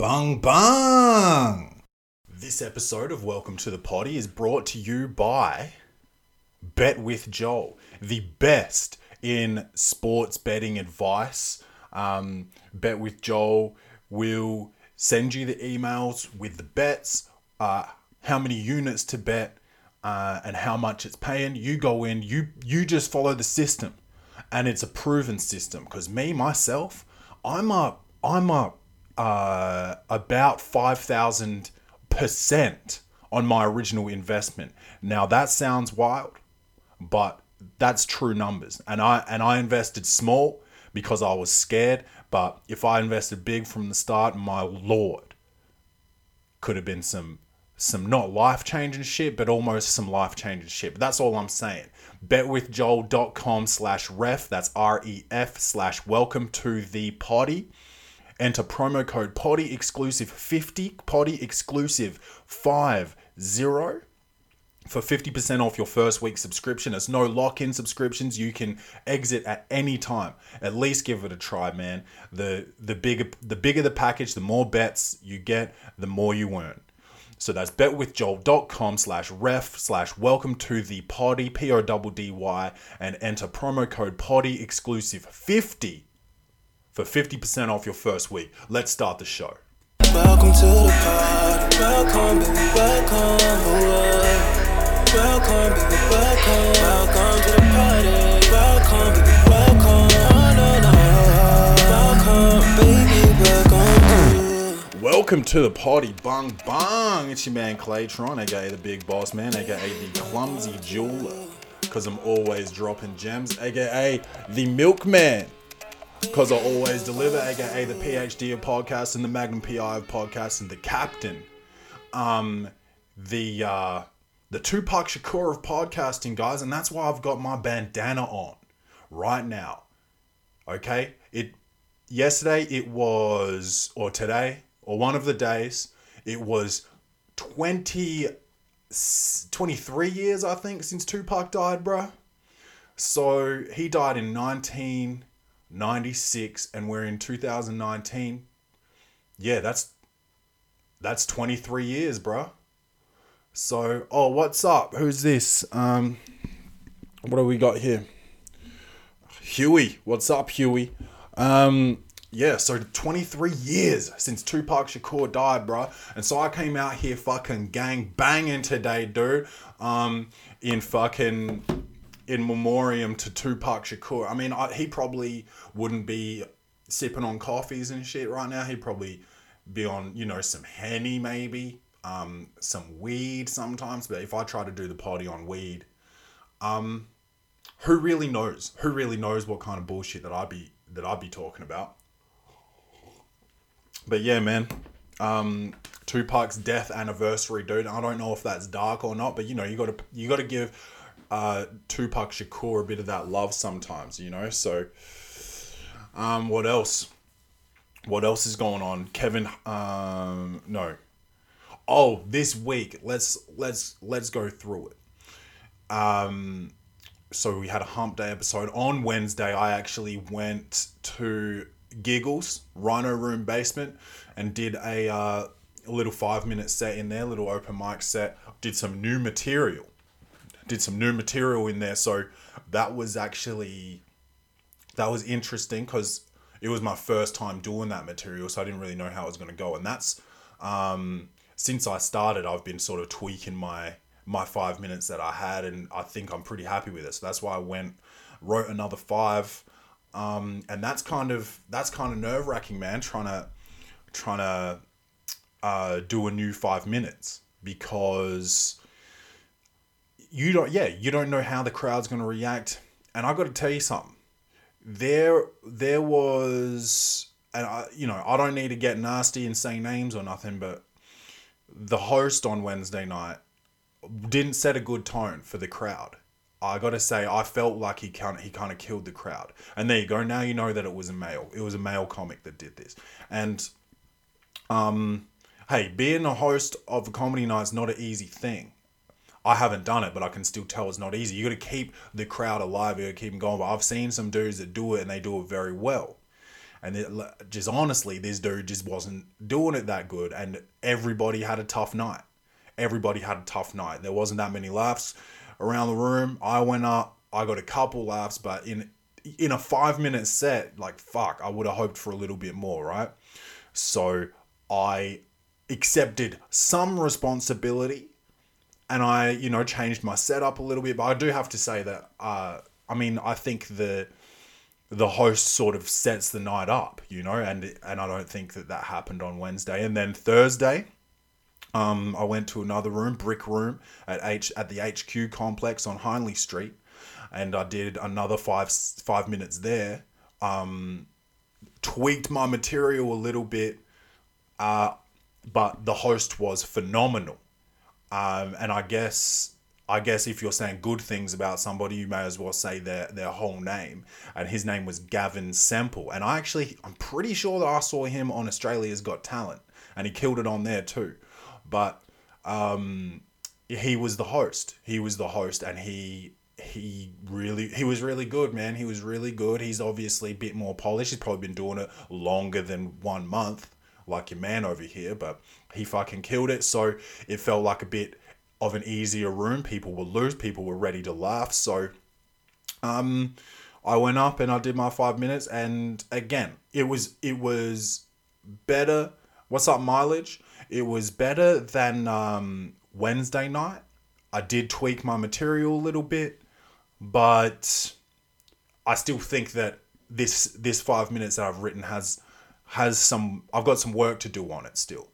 Bung bung! This episode of Welcome to the Potty is brought to you by Bet with Joel, the best in sports betting advice. Um, Bet with Joel will send you the emails with the bets, uh, how many units to bet, uh, and how much it's paying. You go in, you you just follow the system, and it's a proven system. Because me myself, I'm a I'm a uh, about five thousand percent on my original investment. Now that sounds wild, but that's true numbers. And I and I invested small because I was scared. But if I invested big from the start, my lord, could have been some some not life changing shit, but almost some life changing shit. But that's all I'm saying. Betwithjoel.com slash ref. That's R E F slash welcome to the potty. Enter promo code potty exclusive 50, potty exclusive 50 for 50% off your first week subscription. It's no lock in subscriptions. You can exit at any time. At least give it a try, man. The the bigger the bigger the package, the more bets you get, the more you earn. So that's betwithjoel.com slash ref slash welcome to the potty, P O D D Y, and enter promo code potty exclusive 50 for 50% off your first week. Let's start the show. Welcome to the party. Welcome, baby, welcome. oh. Welcome, baby, welcome. Welcome to the party. Welcome, baby, welcome. Oh, no, no. Welcome, baby, welcome to. Welcome to the party, bung bung. It's your man Claytron, aka the Big Boss Man, aka the Clumsy Jeweler, because I'm always dropping gems, aka the Milkman, because I always deliver, aka the PhD of podcasts and the Magnum PI of podcasts and the Captain, um, the uh, the Tupac Shakur of podcasting, guys, and that's why I've got my bandana on right now. Okay, it yesterday it was or today or one of the days it was 20 23 years i think since tupac died bruh. So he died in 1996 and we're in 2019 yeah that's that's 23 years bruh so oh what's up who's this um what do we got here Huey, what's up, Huey? Um, yeah, so 23 years since Tupac Shakur died, bro. And so I came out here fucking gang banging today, dude. Um, in fucking in memoriam to Tupac Shakur. I mean, I, he probably wouldn't be sipping on coffees and shit right now. He'd probably be on, you know, some henny maybe, um, some weed sometimes. But if I try to do the party on weed, um, who really knows? Who really knows what kind of bullshit that I'd be that I'd be talking about? But yeah, man. Um, Tupac's death anniversary, dude. I don't know if that's dark or not, but you know, you gotta you gotta give uh, Tupac Shakur a bit of that love sometimes, you know. So, um, what else? What else is going on? Kevin, um, no. Oh, this week. Let's let's let's go through it. Um, so we had a hump day episode on Wednesday. I actually went to Giggles Rhino Room basement and did a, uh, a little five minute set in there, little open mic set. Did some new material, did some new material in there. So that was actually that was interesting because it was my first time doing that material, so I didn't really know how it was going to go. And that's um, since I started, I've been sort of tweaking my my five minutes that I had, and I think I'm pretty happy with it. So that's why I went wrote another five, um, and that's kind of that's kind of nerve wracking, man. Trying to trying to uh, do a new five minutes because you don't yeah you don't know how the crowd's going to react, and I got to tell you something. There there was and I you know I don't need to get nasty and say names or nothing, but the host on Wednesday night didn't set a good tone for the crowd. I got to say, I felt like he kind of, he kind of killed the crowd. And there you go. Now you know that it was a male. It was a male comic that did this. And um, hey, being a host of a comedy night is not an easy thing. I haven't done it, but I can still tell it's not easy. You got to keep the crowd alive. You got to keep them going. But I've seen some dudes that do it, and they do it very well. And it, just honestly, this dude just wasn't doing it that good, and everybody had a tough night. Everybody had a tough night. There wasn't that many laughs around the room. I went up, I got a couple laughs, but in in a five minute set, like fuck, I would have hoped for a little bit more, right? So I accepted some responsibility and I, you know, changed my setup a little bit. But I do have to say that, uh, I mean, I think the the host sort of sets the night up, you know, and and I don't think that that happened on Wednesday. And then Thursday, um, I went to another room, brick room at H at the HQ complex on Hindley Street, and I did another five five minutes there. Um, tweaked my material a little bit, uh, but the host was phenomenal. Um, and I guess I guess if you're saying good things about somebody, you may as well say their their whole name. And his name was Gavin Semple. And I actually I'm pretty sure that I saw him on Australia's Got Talent, and he killed it on there too. But um, he was the host. He was the host, and he he really he was really good man he was really good he's obviously a bit more polished he's probably been doing it longer than one month like your man over here but he fucking killed it. So it felt like a bit of an easier room. People were loose. People were ready to laugh. So um i went up and i did my five minutes. And again it was it was better. What's up mileage? It was better than um wednesday night. I did tweak my material a little bit, but I still think that this this five minutes that I've written has has some I've got some work to do on it still,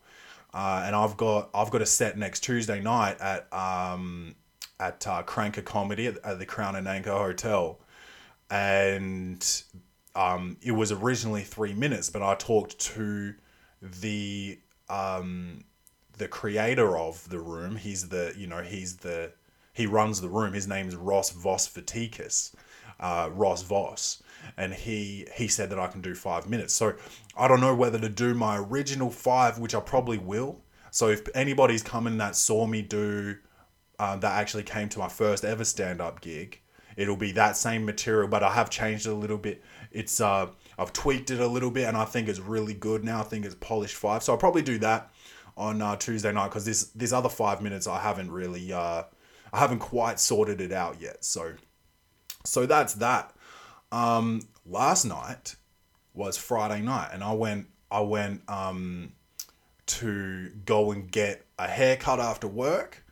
uh, and I've got I've got a set next Tuesday night at um, at uh, Cranker Comedy at, at the Crown and Anchor Hotel, and um, it was originally three minutes, but I talked to the um, the creator of the room. He's the you know he's the he runs the room. His name's Ross Voss Vatikis, uh, Ross Voss, and he he said that I can do five minutes. So I don't know whether to do my original five, which I probably will. So if anybody's coming that saw me do uh, that actually came to my first ever stand up gig, it'll be that same material, but I have changed it a little bit. It's uh I've tweaked it a little bit, and I think it's really good now. I think it's polished five, so I'll probably do that on uh, Tuesday night because this this other five minutes I haven't really uh, I haven't quite sorted it out yet. So so that's that. Um, last night was Friday night, and I went I went um, to go and get a haircut after work.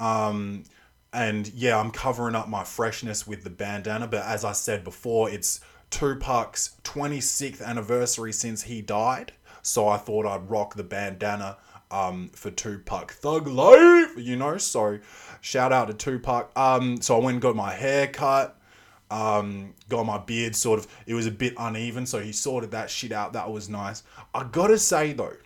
Um, and yeah, I'm covering up my freshness with the bandana, but as I said before, it's Tupac's 26th anniversary since he died. So I thought I'd rock the bandana um, for Tupac Thug Life, you know. So shout out to Tupac. Um, so I went and got my hair cut, um, got my beard sort of, it was a bit uneven. So he sorted that shit out. That was nice. I gotta say though,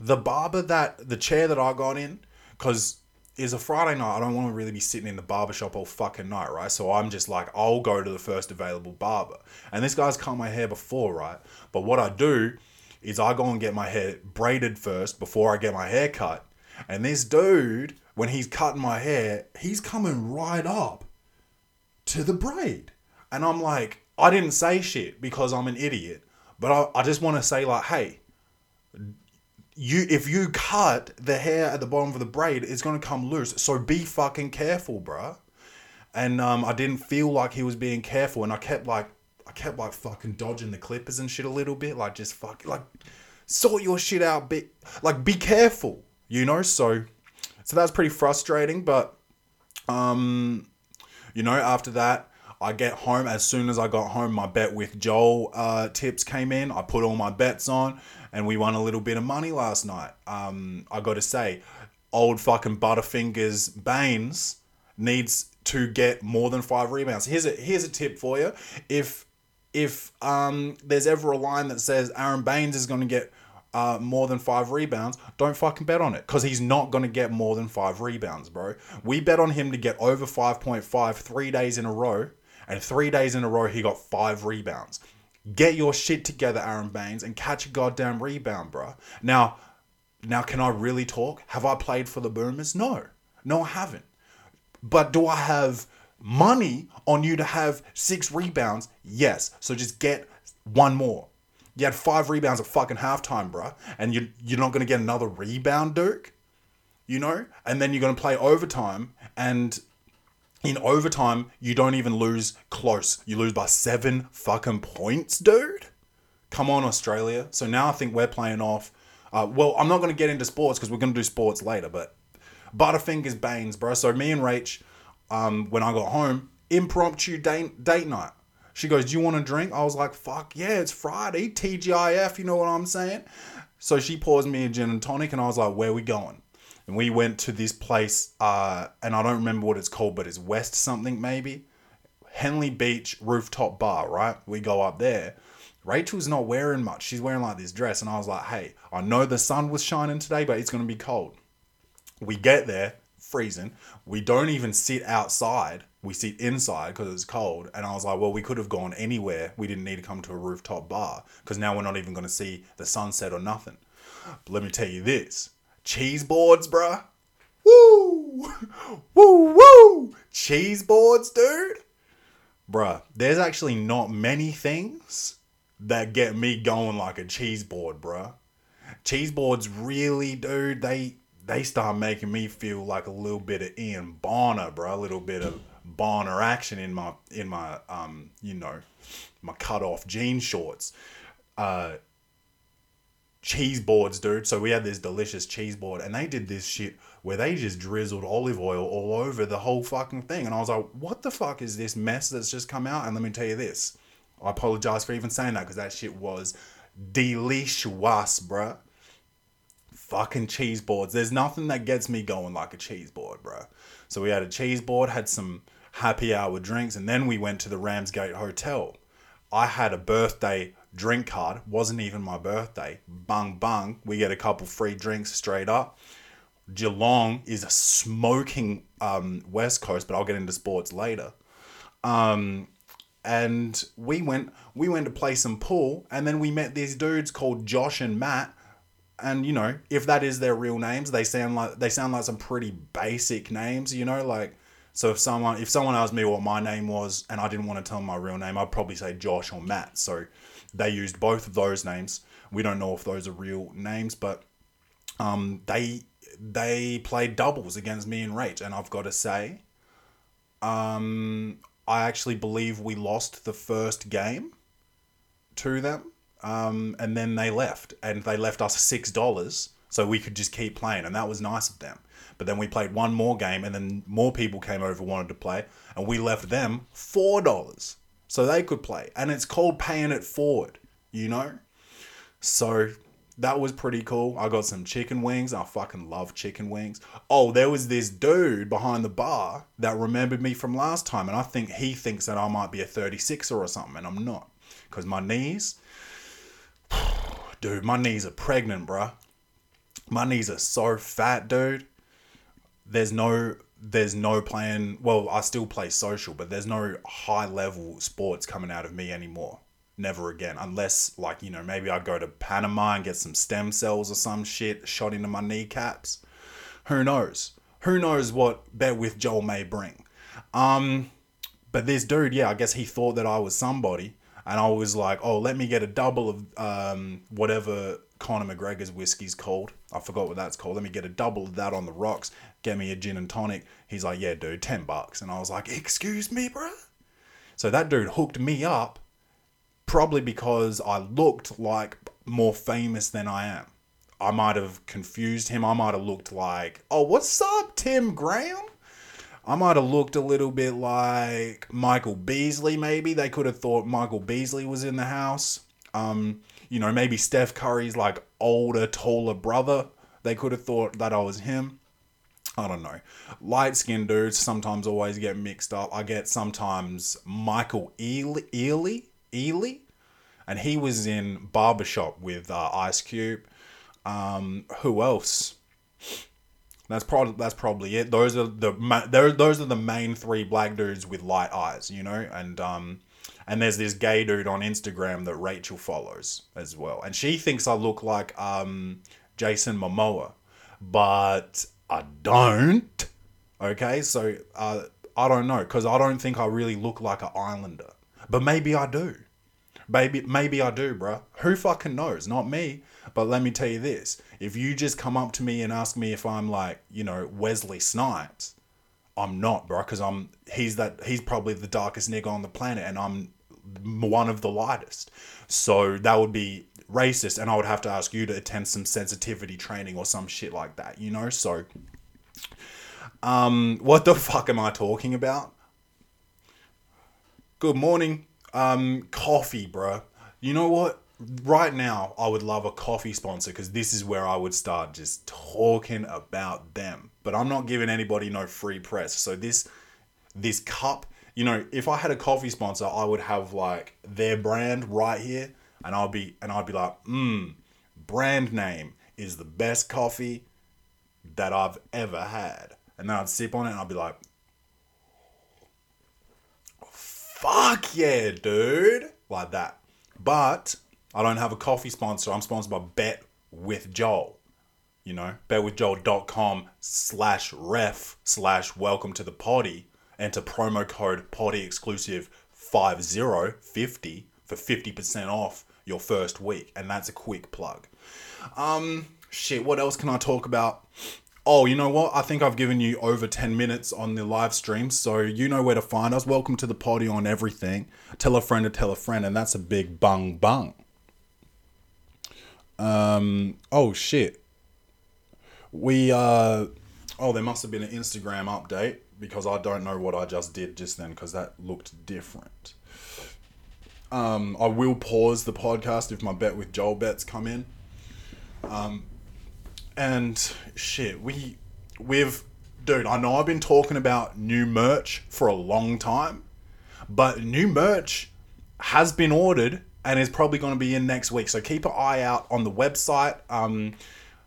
the barber that, the chair that I got in, because it's a Friday night. I don't want to really be sitting in the barber shop all fucking night, right? So I'm just like, I'll go to the first available barber. And this guy's cut my hair before, right? But what I do is I go and get my hair braided first before I get my hair cut. And this dude, when he's cutting my hair, he's coming right up to the braid. And I'm like, I didn't say shit because I'm an idiot. But I, I just want to say, like, hey, you if you cut the hair at the bottom of the braid, it's gonna come loose. So be fucking careful, bruh. And um, I didn't feel like he was being careful, and I kept like I kept like fucking dodging the clippers and shit a little bit, like just fuck like sort your shit out, bit like be careful, you know. So so that's pretty frustrating, but um, you know, after that. I get home as soon as I got home. My bet with Joel uh, tips came in. I put all my bets on, and we won a little bit of money last night. Um, I got to say, old fucking Butterfingers Baynes needs to get more than five rebounds. Here's a here's a tip for you. If if um, there's ever a line that says Aron Baynes is going to get uh, more than five rebounds, don't fucking bet on it because he's not going to get more than five rebounds, bro. We bet on him to get over 5.5 three days in a row, and three days in a row, he got five rebounds. Get your shit together, Aron Baynes, and catch a goddamn rebound, bro. Now, now, can I really talk? Have I played for the Boomers? No, no, I haven't. But do I have money on you to have six rebounds? Yes. So just get one more. You had five rebounds at fucking halftime, bruh. And you, you're not going to get another rebound, Duke. You know? And then you're going to play overtime. And in overtime, you don't even lose close. You lose by seven fucking points, dude. Come on, Australia. So now I think we're playing off. Uh, well, I'm not going to get into sports because we're going to do sports later, but Butterfingers Baynes, bro. So me and Rach, um, when I got home, impromptu date, date night. She goes, Do you want a drink? I was like, Fuck yeah, it's Friday. TGIF, you know what I'm saying? So she pours me a gin and tonic, and I was like, Where we going? And we went to this place, uh, and I don't remember what it's called, but it's West something maybe. Henley Beach rooftop bar, right? We go up there. Rachel's not wearing much. She's wearing like this dress, and I was like, Hey, I know the sun was shining today, but it's gonna be cold. We get there, freezing. We don't even sit outside we sit inside because it's cold. And I was like, well, we could have gone anywhere. We didn't need to come to a rooftop bar because now we're not even going to see the sunset or nothing. But let me tell you this cheese boards, bruh. Woo! Woo, woo! Cheese boards, dude. Bruh, there's actually not many things that get me going like a cheese board, bruh. Cheese boards really, dude, they they start making me feel like a little bit of Ian Bonner, bro. A little bit of Bonner action in my in my um you know my cut off jean shorts. Uh, cheese boards, dude. So we had this delicious cheese board, and they did this shit where they just drizzled olive oil all over the whole fucking thing, and I was like, what the fuck is this mess that's just come out? And let me tell you this, I apologize for even saying that because that shit was delicious, bruh. Fucking cheese boards. There's nothing that gets me going like a cheese board, bruh. So we had a cheese board, had some happy hour drinks, and then we went to the Ramsgate Hotel. I had a birthday drink card, wasn't even my birthday. Bung bung, we get a couple free drinks straight up. Geelong is a smoking um, West Coast, but I'll get into sports later. Um, and we went we went to play some pool, and then we met these dudes called Josh and Matt. And you know, if that is their real names, they sound like they sound like some pretty basic names. You know, like so if someone if someone asked me what my name was and I didn't want to tell them my real name, I'd probably say Josh or Matt. So they used both of those names. We don't know if those are real names, but um, they they played doubles against me and Rach, and I've got to say, um, I actually believe we lost the first game to them, um, and then they left, and they left us six dollars so we could just keep playing, and that was nice of them. But then we played one more game, and then more people came over wanted to play, and we left them four dollars so they could play, and it's called paying it forward, you know. So that was pretty cool. I got some chicken wings. I fucking love chicken wings. Oh, there was this dude behind the bar that remembered me from last time, and I think he thinks that I might be a 36er or something, and I'm not. Because my knees, dude, my knees are pregnant, bruh. My knees are so fat, dude. There's no there's no playing well i still play social but there's no high level sports coming out of me anymore. Never again unless like you know maybe i go to panama and get some stem cells or some shit shot into my kneecaps. Who knows? Who knows what bet with joel may bring. Um but this dude yeah i guess he thought that i was somebody and i was like oh let me get a double of um whatever Conor McGregor's whiskey's called. I forgot what that's called. Let me get a double of that on the rocks. Get me a gin and tonic. He's like, yeah, dude, 10 bucks. And I was like, excuse me, bro? So that dude hooked me up probably because I looked like more famous than I am. I might have confused him. I might have looked like, oh, what's up, Tim Graham? I might have looked a little bit like Michael Beasley, maybe. They could have thought Michael Beasley was in the house. Um, you know, maybe Steph Curry's like older, taller brother. They could have thought that I was him. I don't know. Light skinned dudes sometimes always get mixed up. I get sometimes Michael Ealy, Ealy, Ealy and he was in Barbershop with uh, Ice Cube. Um, who else? That's probably that's probably it. Those are the those are the main three black dudes with light eyes, you know, and um, and there's this gay dude on Instagram that Rachel follows as well. And she thinks I look like um, Jason Momoa, but I don't. Okay, so uh, I don't know because I don't think I really look like an Islander, but maybe I do. Maybe maybe I do, bruh. Who fucking knows? Not me. But let me tell you this: if you just come up to me and ask me if I'm like, you know, Wesley Snipes, I'm not, bro, because I'm he's that he's probably the darkest nigga on the planet, and I'm one of the lightest. So that would be racist, and I would have to ask you to attend some sensitivity training or some shit like that, you know. So, um, what the fuck am I talking about? Good morning. Um, coffee, bro. You know what? Right now, I would love a coffee sponsor because this is where I would start just talking about them. But I'm not giving anybody no free press. So this, this cup, you know, if I had a coffee sponsor, I would have like their brand right here, and I'll be and I'd be like, mmm, brand name is the best coffee that I've ever had. And then I'd sip on it and I'd be like, fuck yeah, dude. Like that. But I don't have a coffee sponsor. I'm sponsored by Bet with Joel. You know, betwithjoel.com slash ref slash welcome to the potty. Enter promo code potty exclusive 5050 for 50% off your first week. And that's a quick plug. Um, shit, what else can I talk about? Oh, you know what? I think I've given you over 10 minutes on the live stream, so you know where to find us. Welcome to the party on everything. Tell a friend to tell a friend, and that's a big bung bung. Um, oh shit. We, uh, oh, there must have been an Instagram update because I don't know what I just did just then because that looked different. Um, I will pause the podcast if my bet with Joel bets come in. Um, and shit, we we've dude, I know I've been talking about new merch for a long time, but new merch has been ordered and is probably going to be in next week. So keep an eye out on the website. Um,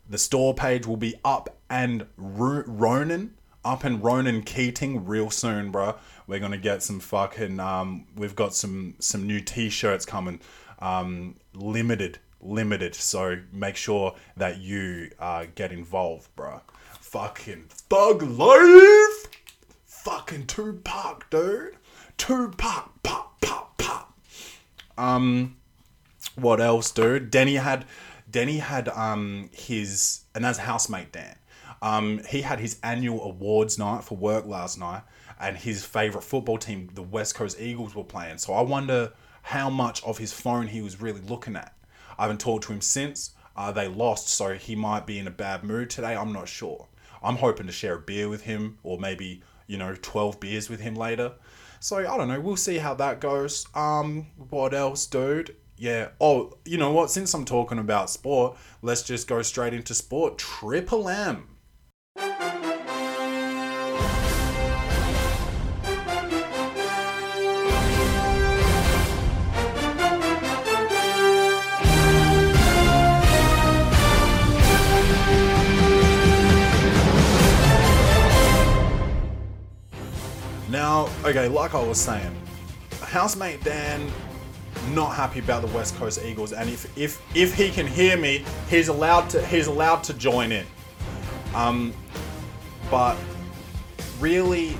the store page will be up and Ro- Ronan, up and Ronan Keating real soon, bro. We're gonna get some fucking. Um, we've got some some new T-shirts coming, um, limited, limited. So make sure that you uh, get involved, bro. Fucking thug life, fucking Tupac, dude. Tupac, pop, pop, pop. Um, what else, dude? Denny had Denny had um his and that's housemate Dan. Um, he had his annual awards night for work last night, and his favorite football team, the West Coast Eagles, were playing. So I wonder how much of his phone he was really looking at. I haven't talked to him since. Uh, they lost, so he might be in a bad mood today. I'm not sure. I'm hoping to share a beer with him, or maybe you know, 12 beers with him later. So I don't know. We'll see how that goes. Um, what else, dude? Yeah. Oh, you know what? Since I'm talking about sport, let's just go straight into sport. Triple M. okay, like I was saying, housemate Dan not happy about the West Coast Eagles, and if if if he can hear me, he's allowed to he's allowed to join in. Um, but really,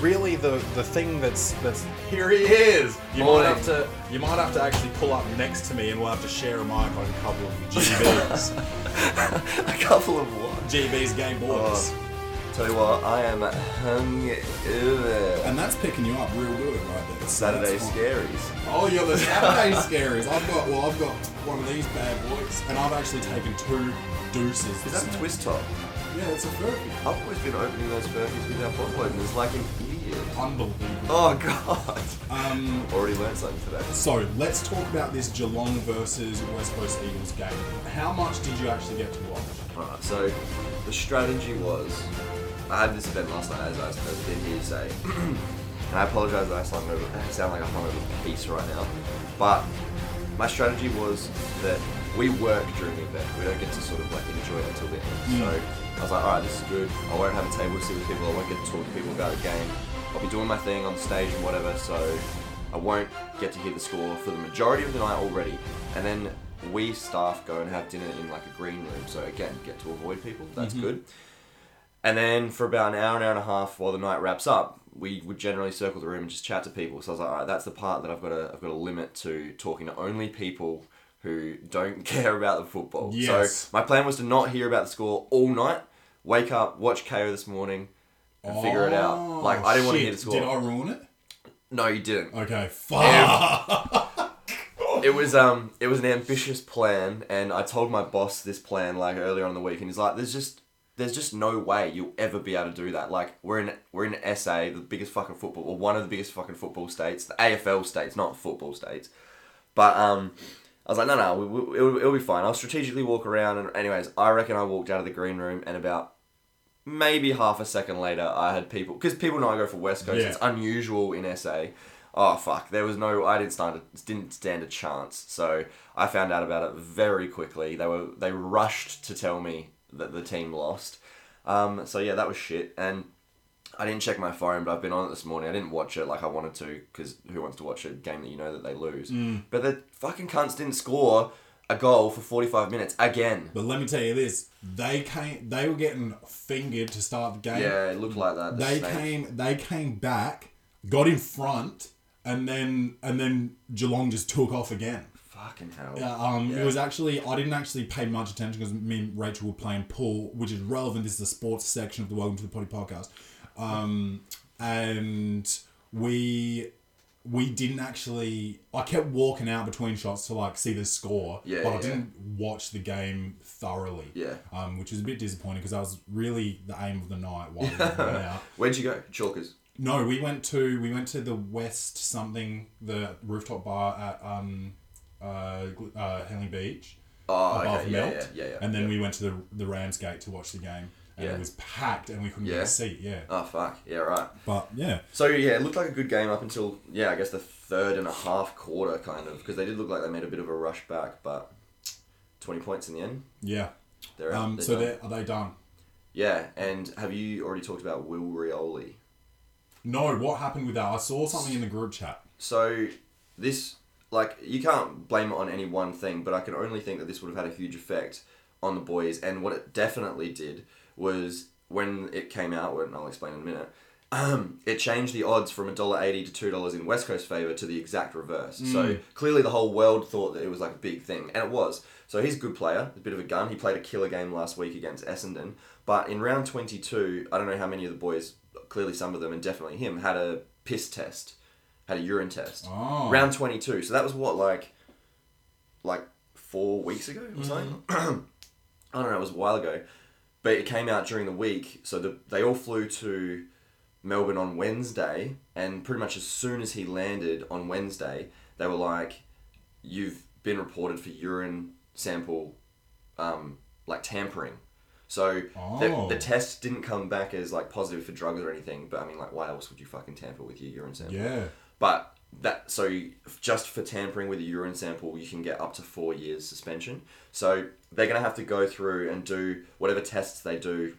really the the thing that's that's here he is. You might have to you might have to actually pull up next to me, and we'll have to share a mic on a couple of GBs, a couple of what? GBs Game Boys. Tell you what, I am hungover. And that's picking you up real good right there. Saturday that's scaries. Oh, you're the Saturday scaries. I've got well, I've got one of these bad boys, and I've actually taken two deuces. Is that night. twist top? Yeah, it's a Furphy. I've always been opening those Furphys without bottle openers like an idiot. Unbelievable. Oh god. Um, Already learned something today. so let's talk about this Geelong versus West Coast Eagles game. How much did you actually get to watch? Alright, so the strategy was I had this event last night as I did here say. and I apologise that I sound, over, I sound like I'm on a piece right now. But my strategy was that we work during the event. We don't get to sort of like enjoy it until the end. So mm. I was like, alright, this is good. I won't have a table to sit with people. I won't get to talk to people about the game. I'll be doing my thing on stage and whatever. So I won't get to hear the score for the majority of the night already. And then we staff go and have dinner in like a green room. So again, get to avoid people. That's mm-hmm. good. And then for about an hour, an hour and a half while the night wraps up, we would generally circle the room and just chat to people. So I was like, all right, that's the part that I've got to I've got to limit to talking to only people who don't care about the football. Yes. So my plan was to not hear about the score all night. Wake up, watch KO this morning, and figure it out. Oh, Like I didn't want to shit. hear the score. Did I ruin it? No, you didn't. Okay, fuck. It was um it was an ambitious plan and I told my boss this plan like earlier on in the week and he's like there's just there's just no way you'll ever be able to do that. Like we're in we're in SA, the biggest fucking football or one of the biggest fucking football states, the AFL states, not football states. But um I was like, no, no, we, we, it'll, it'll be fine. I'll strategically walk around. And, anyways, I reckon I walked out of the green room, and about maybe half a second later, I had people because people know I go for West Coast. Yeah. It's unusual in SA. Oh fuck! There was no. I didn't stand. A, didn't stand a chance. So I found out about it very quickly. They were they rushed to tell me that the team lost. Um, so yeah, that was shit. And I didn't check my phone, but I've been on it this morning. I didn't watch it like I wanted to because who wants to watch a game that you know that they lose? Mm. But the fucking cunts didn't score a goal for forty five minutes again. But let me tell you this: they came. They were getting fingered to start the game. Yeah, it looked like that. the they snake. came. They came back, got in front, and then and then Geelong just took off again. Fucking hell. Yeah, um, Yeah. it was actually I didn't actually pay much attention because me and Rachel were playing pool, which is relevant. This is the sports section of the Welcome to the Potty podcast, um, and we we didn't actually. I kept walking out between shots to like see the score, Yeah, but I yeah. didn't watch the game thoroughly. Yeah. um, which was a bit disappointing because that was really the aim of the night. While we. Where'd you go? Chalkers. No, we went to we went to the West something the rooftop bar at um uh, uh Henley Beach Oh, above okay. Yeah, Melt, yeah, yeah, yeah. and then we went to the the Ramsgate to watch the game, and it was packed, and we couldn't get a seat. Yeah, Oh fuck. Yeah, right. but yeah, So yeah, it looked like a good game up until yeah, I guess the third and a half quarter kind of because they did look like they made a bit of a rush back, but twenty points in the end. yeah. They're out. Um, they're so done. they are they done? yeah, and have you already talked about Will Rioli? No, what happened with that? I saw something in the group chat. So this like you can't blame it on any one thing, but I can only think that this would have had a huge effect on the boys. And what it definitely did was when it came out, and I'll explain in a minute. Um, it changed the odds from $1.80 to $2 in West Coast favour to the exact reverse. So clearly the whole world thought that it was like a big thing, and it was. So he's a good player, a bit of a gun. He played a killer game last week against Essendon. But in round 22, I don't know how many of the boys, clearly some of them, and definitely him, had a piss test, had a urine test. Oh. Round 22. So that was what, like, like four weeks ago or something? I don't know, it was a while ago. But it came out during the week, so the, they all flew to Melbourne on Wednesday, and pretty much as soon as he landed on Wednesday, they were like, "You've been reported for urine sample, um, like tampering." So Oh. the, the test didn't come back as like positive for drugs or anything. But I mean, like, why else would you fucking tamper with your urine sample? Yeah, But that so just for tampering with a urine sample, you can get up to four years suspension. So they're gonna have to go through and do whatever tests they do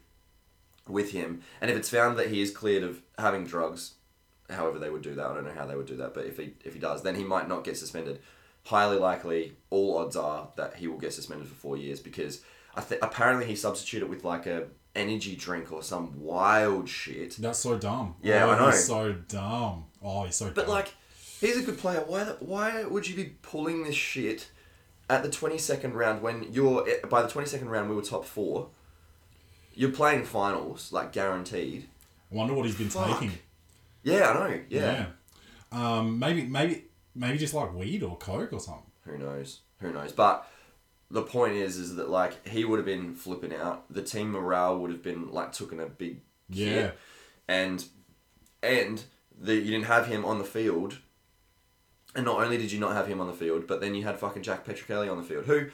with him, and if it's found that he is cleared of having drugs, however they would do that, I don't know how they would do that, but if he if he does, then he might not get suspended. Highly likely, all odds are that he will get suspended for four years because I th- apparently he substituted with like a energy drink or some wild shit. that's so dumb. Yeah, oh, I know. He's so dumb. Oh, he's so. Dumb. But dumb. like, he's a good player. Why? The, why would you be pulling this shit at the twenty second round when you're eh, by the twenty second round we were top four. You're playing finals like guaranteed. I wonder what he's been Fuck. taking. Yeah, I know. Yeah. Yeah. Um, maybe, maybe, maybe just like weed or coke or something. Who knows? Who knows? But the point is, is that like he would have been flipping out. The team morale would have been like taking a big Yeah. hit. and and the you didn't have him on the field. And not only did you not have him on the field, but then you had fucking Jack Petruccelle on the field, who,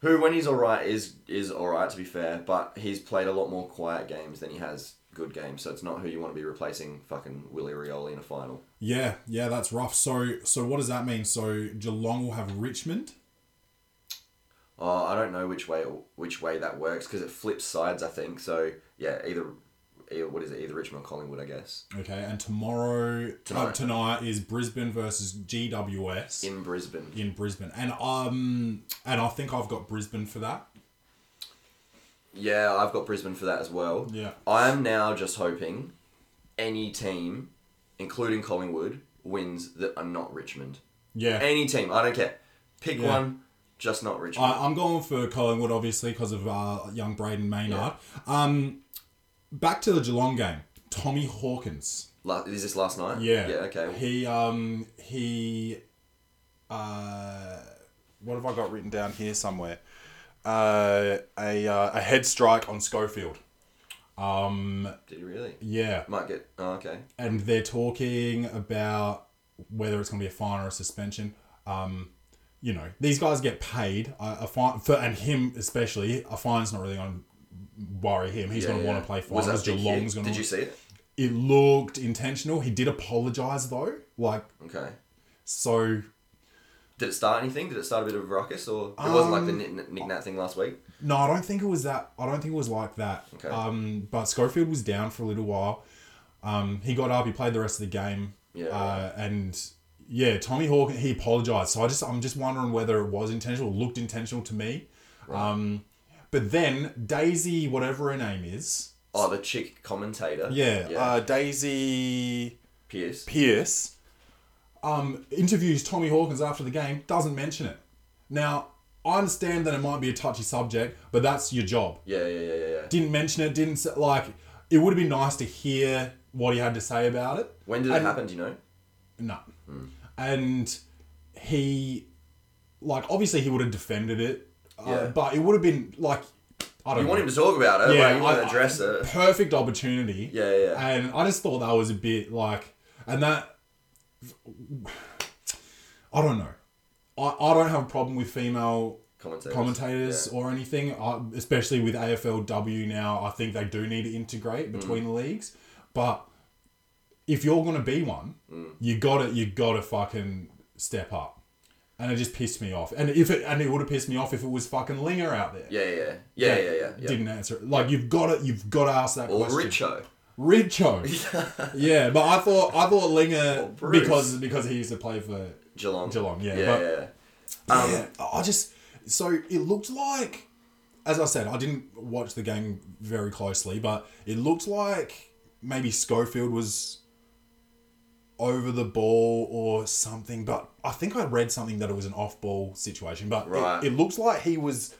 who when he's all right is is all right to be fair, but he's played a lot more quiet games than he has good games. So it's not who you want to be replacing fucking Willie Rioli in a final. Yeah, yeah, that's rough. So, so what does that mean? So Geelong will have Richmond. Oh, I don't know which way which way that works because it flips sides. I think so. Yeah, either, either what is it? Either Richmond or Collingwood, I guess. Okay, and tomorrow tonight, Tonight. is Brisbane versus GWS in, Brisbane. In Brisbane. And um, and I think I've got Brisbane for that. Yeah, I've got Brisbane for that as well. Yeah. I'm now just hoping any team, including Collingwood, wins that are not Richmond. Yeah. Any team, I don't care. Pick Yeah. one, just not Richmond. I, I'm going for Collingwood, obviously, because of uh, young Brayden Maynard. Yeah. Um, back to the Geelong game. Tommy Hawkins. La- is this last night? Yeah. Yeah. Okay. He um he uh what have I got written down here somewhere? Uh a uh, a head strike on Schofield. Um Did he really? yeah. Might get. Oh, okay. And they're talking about whether it's going to be a fine or a suspension. Um you know, these guys get paid. A, a fine for and him especially, a fine's not really going to worry him. He's Yeah, going to yeah. want to play fine. Was that because big hit? Geelong's going Did you see it? It looked intentional. He did apologize though. Like Okay. so Did it start anything? Did it start a bit of a ruckus, or it wasn't like the Um, Nick, Nick Nat thing last week? No, I don't think it was that. I don't think it was like that. Okay. Um, but Schofield was down for a little while. Um, he got up. He played the rest of the game. Yeah, Uh, and yeah, Tommy Hawk. He apologized. So I just, I'm just wondering whether it was intentional. Looked intentional to me. Um, but then Daisy, whatever her name is. Oh, the chick commentator. Yeah. Yeah. Uh, Daisy Pearce. Pearce. Um, interviews Tommy Hawkins after the game. Doesn't mention it. Now I understand that it might be a touchy subject, but that's your job. Yeah, yeah, yeah, yeah, yeah. didn't mention it, didn't say, like it would have been nice to hear what he had to say about it. When did it happen? Do you know? No. And he like obviously he would have defended it. Uh, Yeah. but it would have been like I don't You know. want him to talk about it. yeah, like, you want I- to address it. Perfect opportunity. Yeah, yeah. And I just thought that was a bit like and that I don't know. I, I don't have a problem with female Commentators. commentators or anything, I, especially with AFLW now. I think they do need to integrate between the leagues, but if you're gonna be one, Mm. you gotta you gotta fucking step up. And it just pissed me off. And if it and it would have pissed me off if it was fucking Linger out there. Yeah, yeah, yeah, yeah, yeah, yeah. yeah. Didn't answer. it. Like you've got to you've got to ask that question. Or question. Richo. Richo. yeah, but I thought I thought Linger because because he used to play for Geelong. Geelong, yeah, Yeah, but- yeah. Um, yeah, I just so it looked like, as I said, I didn't watch the game very closely, but it looked like maybe Schofield was over the ball or something. But I think I read something that it was an off-ball situation. But it- Right. it, looks like he was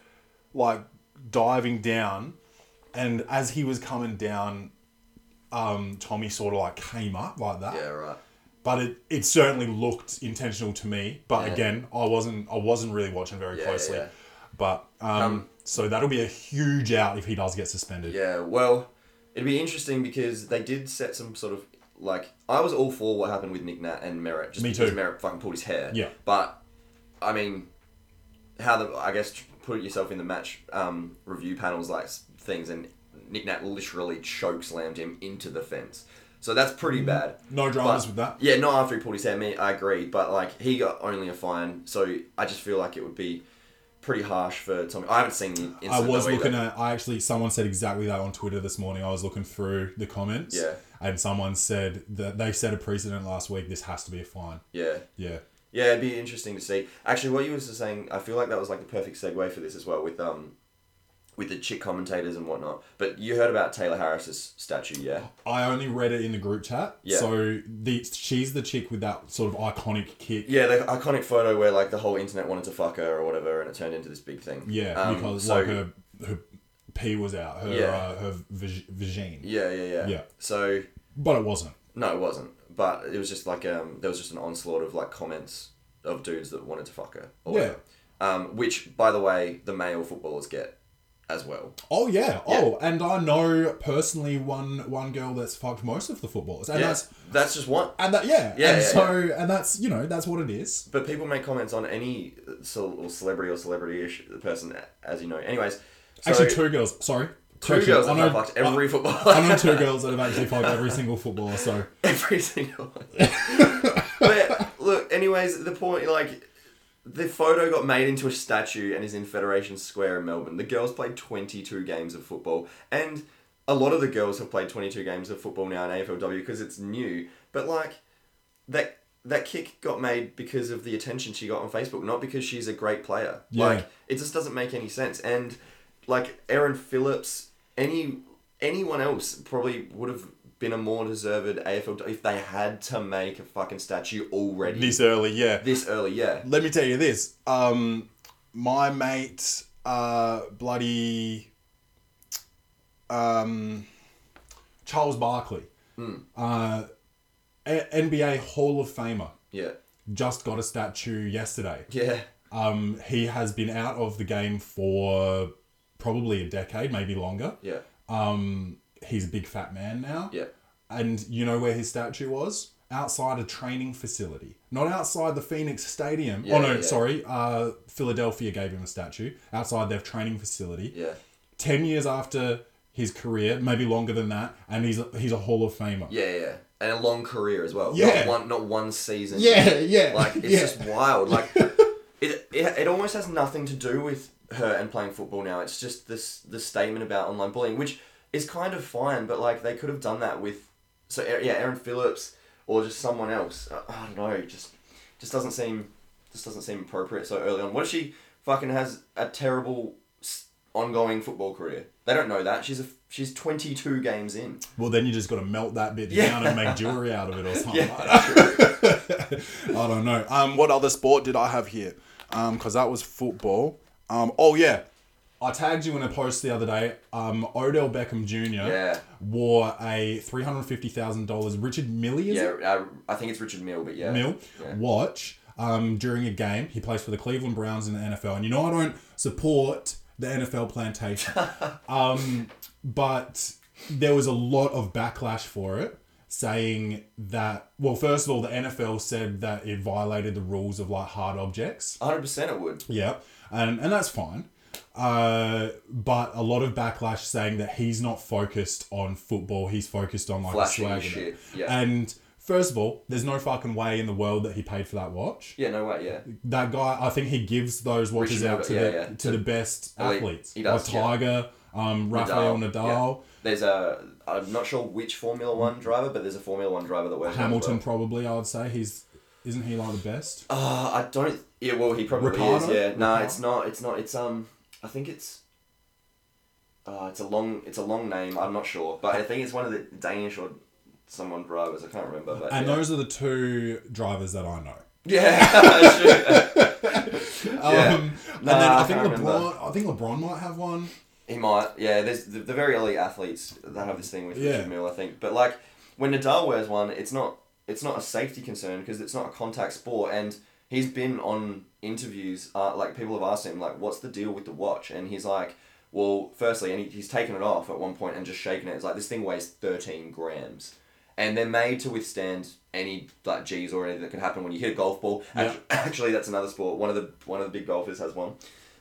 like diving down, and as he was coming down, um, Tommy sort of like came up like that Yeah, right. but it, it certainly looked intentional to me. But Yeah. again, I wasn't I wasn't really watching very Yeah, closely. yeah. But um, so that'll be a huge out if he does get suspended. Yeah, well, it'd be interesting because they did set some sort of like I was all for what happened with Nick Nat and Merrett just Me because too. Merrett fucking pulled his hair. Yeah. But I mean, how the I guess put yourself in the match um, review panels like things and Nick Nat literally choke slammed him into the fence. So that's pretty bad. No dramas But- with that. Yeah, not after he pulled his hair. Me, I agree, but like he got only a fine, so I just feel like it would be pretty harsh for Tommy. I haven't seen the. I was looking either. at. I actually someone said exactly that on Twitter this morning. I was looking through the comments. Yeah. And someone said that they set a precedent last week. This has to be a fine. Yeah. Yeah. Yeah, it'd be interesting to see. Actually, what you were saying, I feel like that was like the perfect segue for this as well with um, with the chick commentators and whatnot. But you heard about Tayla Harris's statue, yeah? I only read it in the group chat. Yeah. So the she's the chick with that sort of iconic kick. Yeah, the iconic photo where like the whole internet wanted to fuck her or whatever, and it turned into this big thing. Yeah, Um, because so- like her her pee was out. Her Yeah. uh, her vag- vagine. Yeah, yeah, yeah. Yeah. So But it wasn't. no, it wasn't. But it was just like um, there was just an onslaught of like comments of dudes that wanted to fuck her. Or Yeah. whatever. Um, which, by the way, the male footballers get as well. Oh yeah. Oh, and I know personally one one girl that's fucked most of the footballers, and yeah, that's that's just one. and that yeah. Yeah, And yeah, so and that's you know that's what it is. But people make comments on any ce- or celebrity or celebrity-ish person, as you know. Anyways, so Actually, two girls. Sorry. two girls that have know, fucked every footballer. I, I know two girls that have actually fucked every single footballer. So every single one. but look, anyways, the point, like, the photo got made into a statue and is in Federation Square in Melbourne. The girls played 22 games of football, and a lot of the girls have played 22 games of football now in AFLW because it's new. But, like, that. That kick got made because of the attention she got on Facebook, not because she's a great player. Yeah. Like it just doesn't make any sense. And like Erin Phillips, any anyone else probably would have been a more deserved AFL if they had to make a fucking statue already This early, yeah. this early. Yeah, Let me tell you this. Um, my mate, uh, bloody, um, Charles Barkley, uh, A- NBA Hall of Famer, yeah, just got a statue yesterday. yeah, Um, he has been out of the game for probably a decade, maybe longer. yeah, Um, he's a big fat man now. yeah. And you know where his statue was? Outside a training facility. Not outside the Phoenix Stadium. Yeah, oh no, yeah. sorry. Uh, Philadelphia gave him a statue outside their training facility. Yeah. 10 years after his career, maybe longer than that, and he's a, he's a Hall of Famer. Yeah, yeah, and a long career as well. Yeah. not one, not one season. Yeah, yeah, Like it's yeah. just wild. Like it, it, it almost has nothing to do with her and playing football now. It's just this the statement about online bullying, which is kind of fine, but like they could have done that with so yeah, Erin Phillips or just someone else. I, I don't know. Just just doesn't seem just doesn't seem appropriate so early on. What if she fucking has a terrible ongoing football career? They don't know that she's a she's twenty two games in. Well, then you just got to melt that bit Yeah. down and make jewelry out of it or something. Yeah, I don't know. Um, what other sport did I have here? Um, because that was football. Um, oh yeah, I tagged you in a post the other day. Um, Odell Beckham Jr. Yeah. wore a three hundred fifty thousand dollars Richard Millie is yeah. it? Uh, I think it's Richard Mille, but yeah, Mill Yeah. watch um, during a game. He plays for the Cleveland Browns in the NFL, and you know I don't support the NFL plantation, um, but there was a lot of backlash for it, saying that well, first of all, the NFL said that it violated the rules of like hard objects. hundred percent it would. Yeah, and and that's fine. Uh, but a lot of backlash saying that he's not focused on football. He's focused on like Flashing swag shit, yeah. And first of all, there's no fucking way in the world that he paid for that watch. Yeah, no way. Yeah, That guy, I think he gives those watches Richard out to the yeah, yeah. to To the best elite. athletes. He does, like yeah. Tiger, um, Rafael Nadal, There's a I'm not sure which Formula One driver, but there's a Formula One driver that wears Hamilton. well. Probably, I would say he's isn't he like the best? Uh, I don't. Yeah, well, he probably Ricardo? is. Yeah, no, Ricardo? it's not. It's not. It's um. I think it's. Uh, it's a long. It's a long name. I'm not sure, but I think it's one of the Danish or someone drivers. I can't remember. But And yeah. those are the two drivers that I know. Yeah. Um, Yeah. and Nah, then I I think LeBron. remember. I think LeBron might have one. He might, yeah. There's the, the very elite athletes that have this thing with Yeah. Richard Mille, I think. But like when Nadal wears one, it's not it's not a safety concern because it's not a contact sport. And he's been on interviews, uh, like people have asked him like, "What's the deal with the watch?" And he's like, "Well, firstly, and he, he's taken it off at one point and just shaken it. It's like this thing weighs thirteen grams." And they're made to withstand any like G's or anything that can happen when you hit a golf ball. Yeah. Actually, that's another sport. One of the one of the big golfers has one.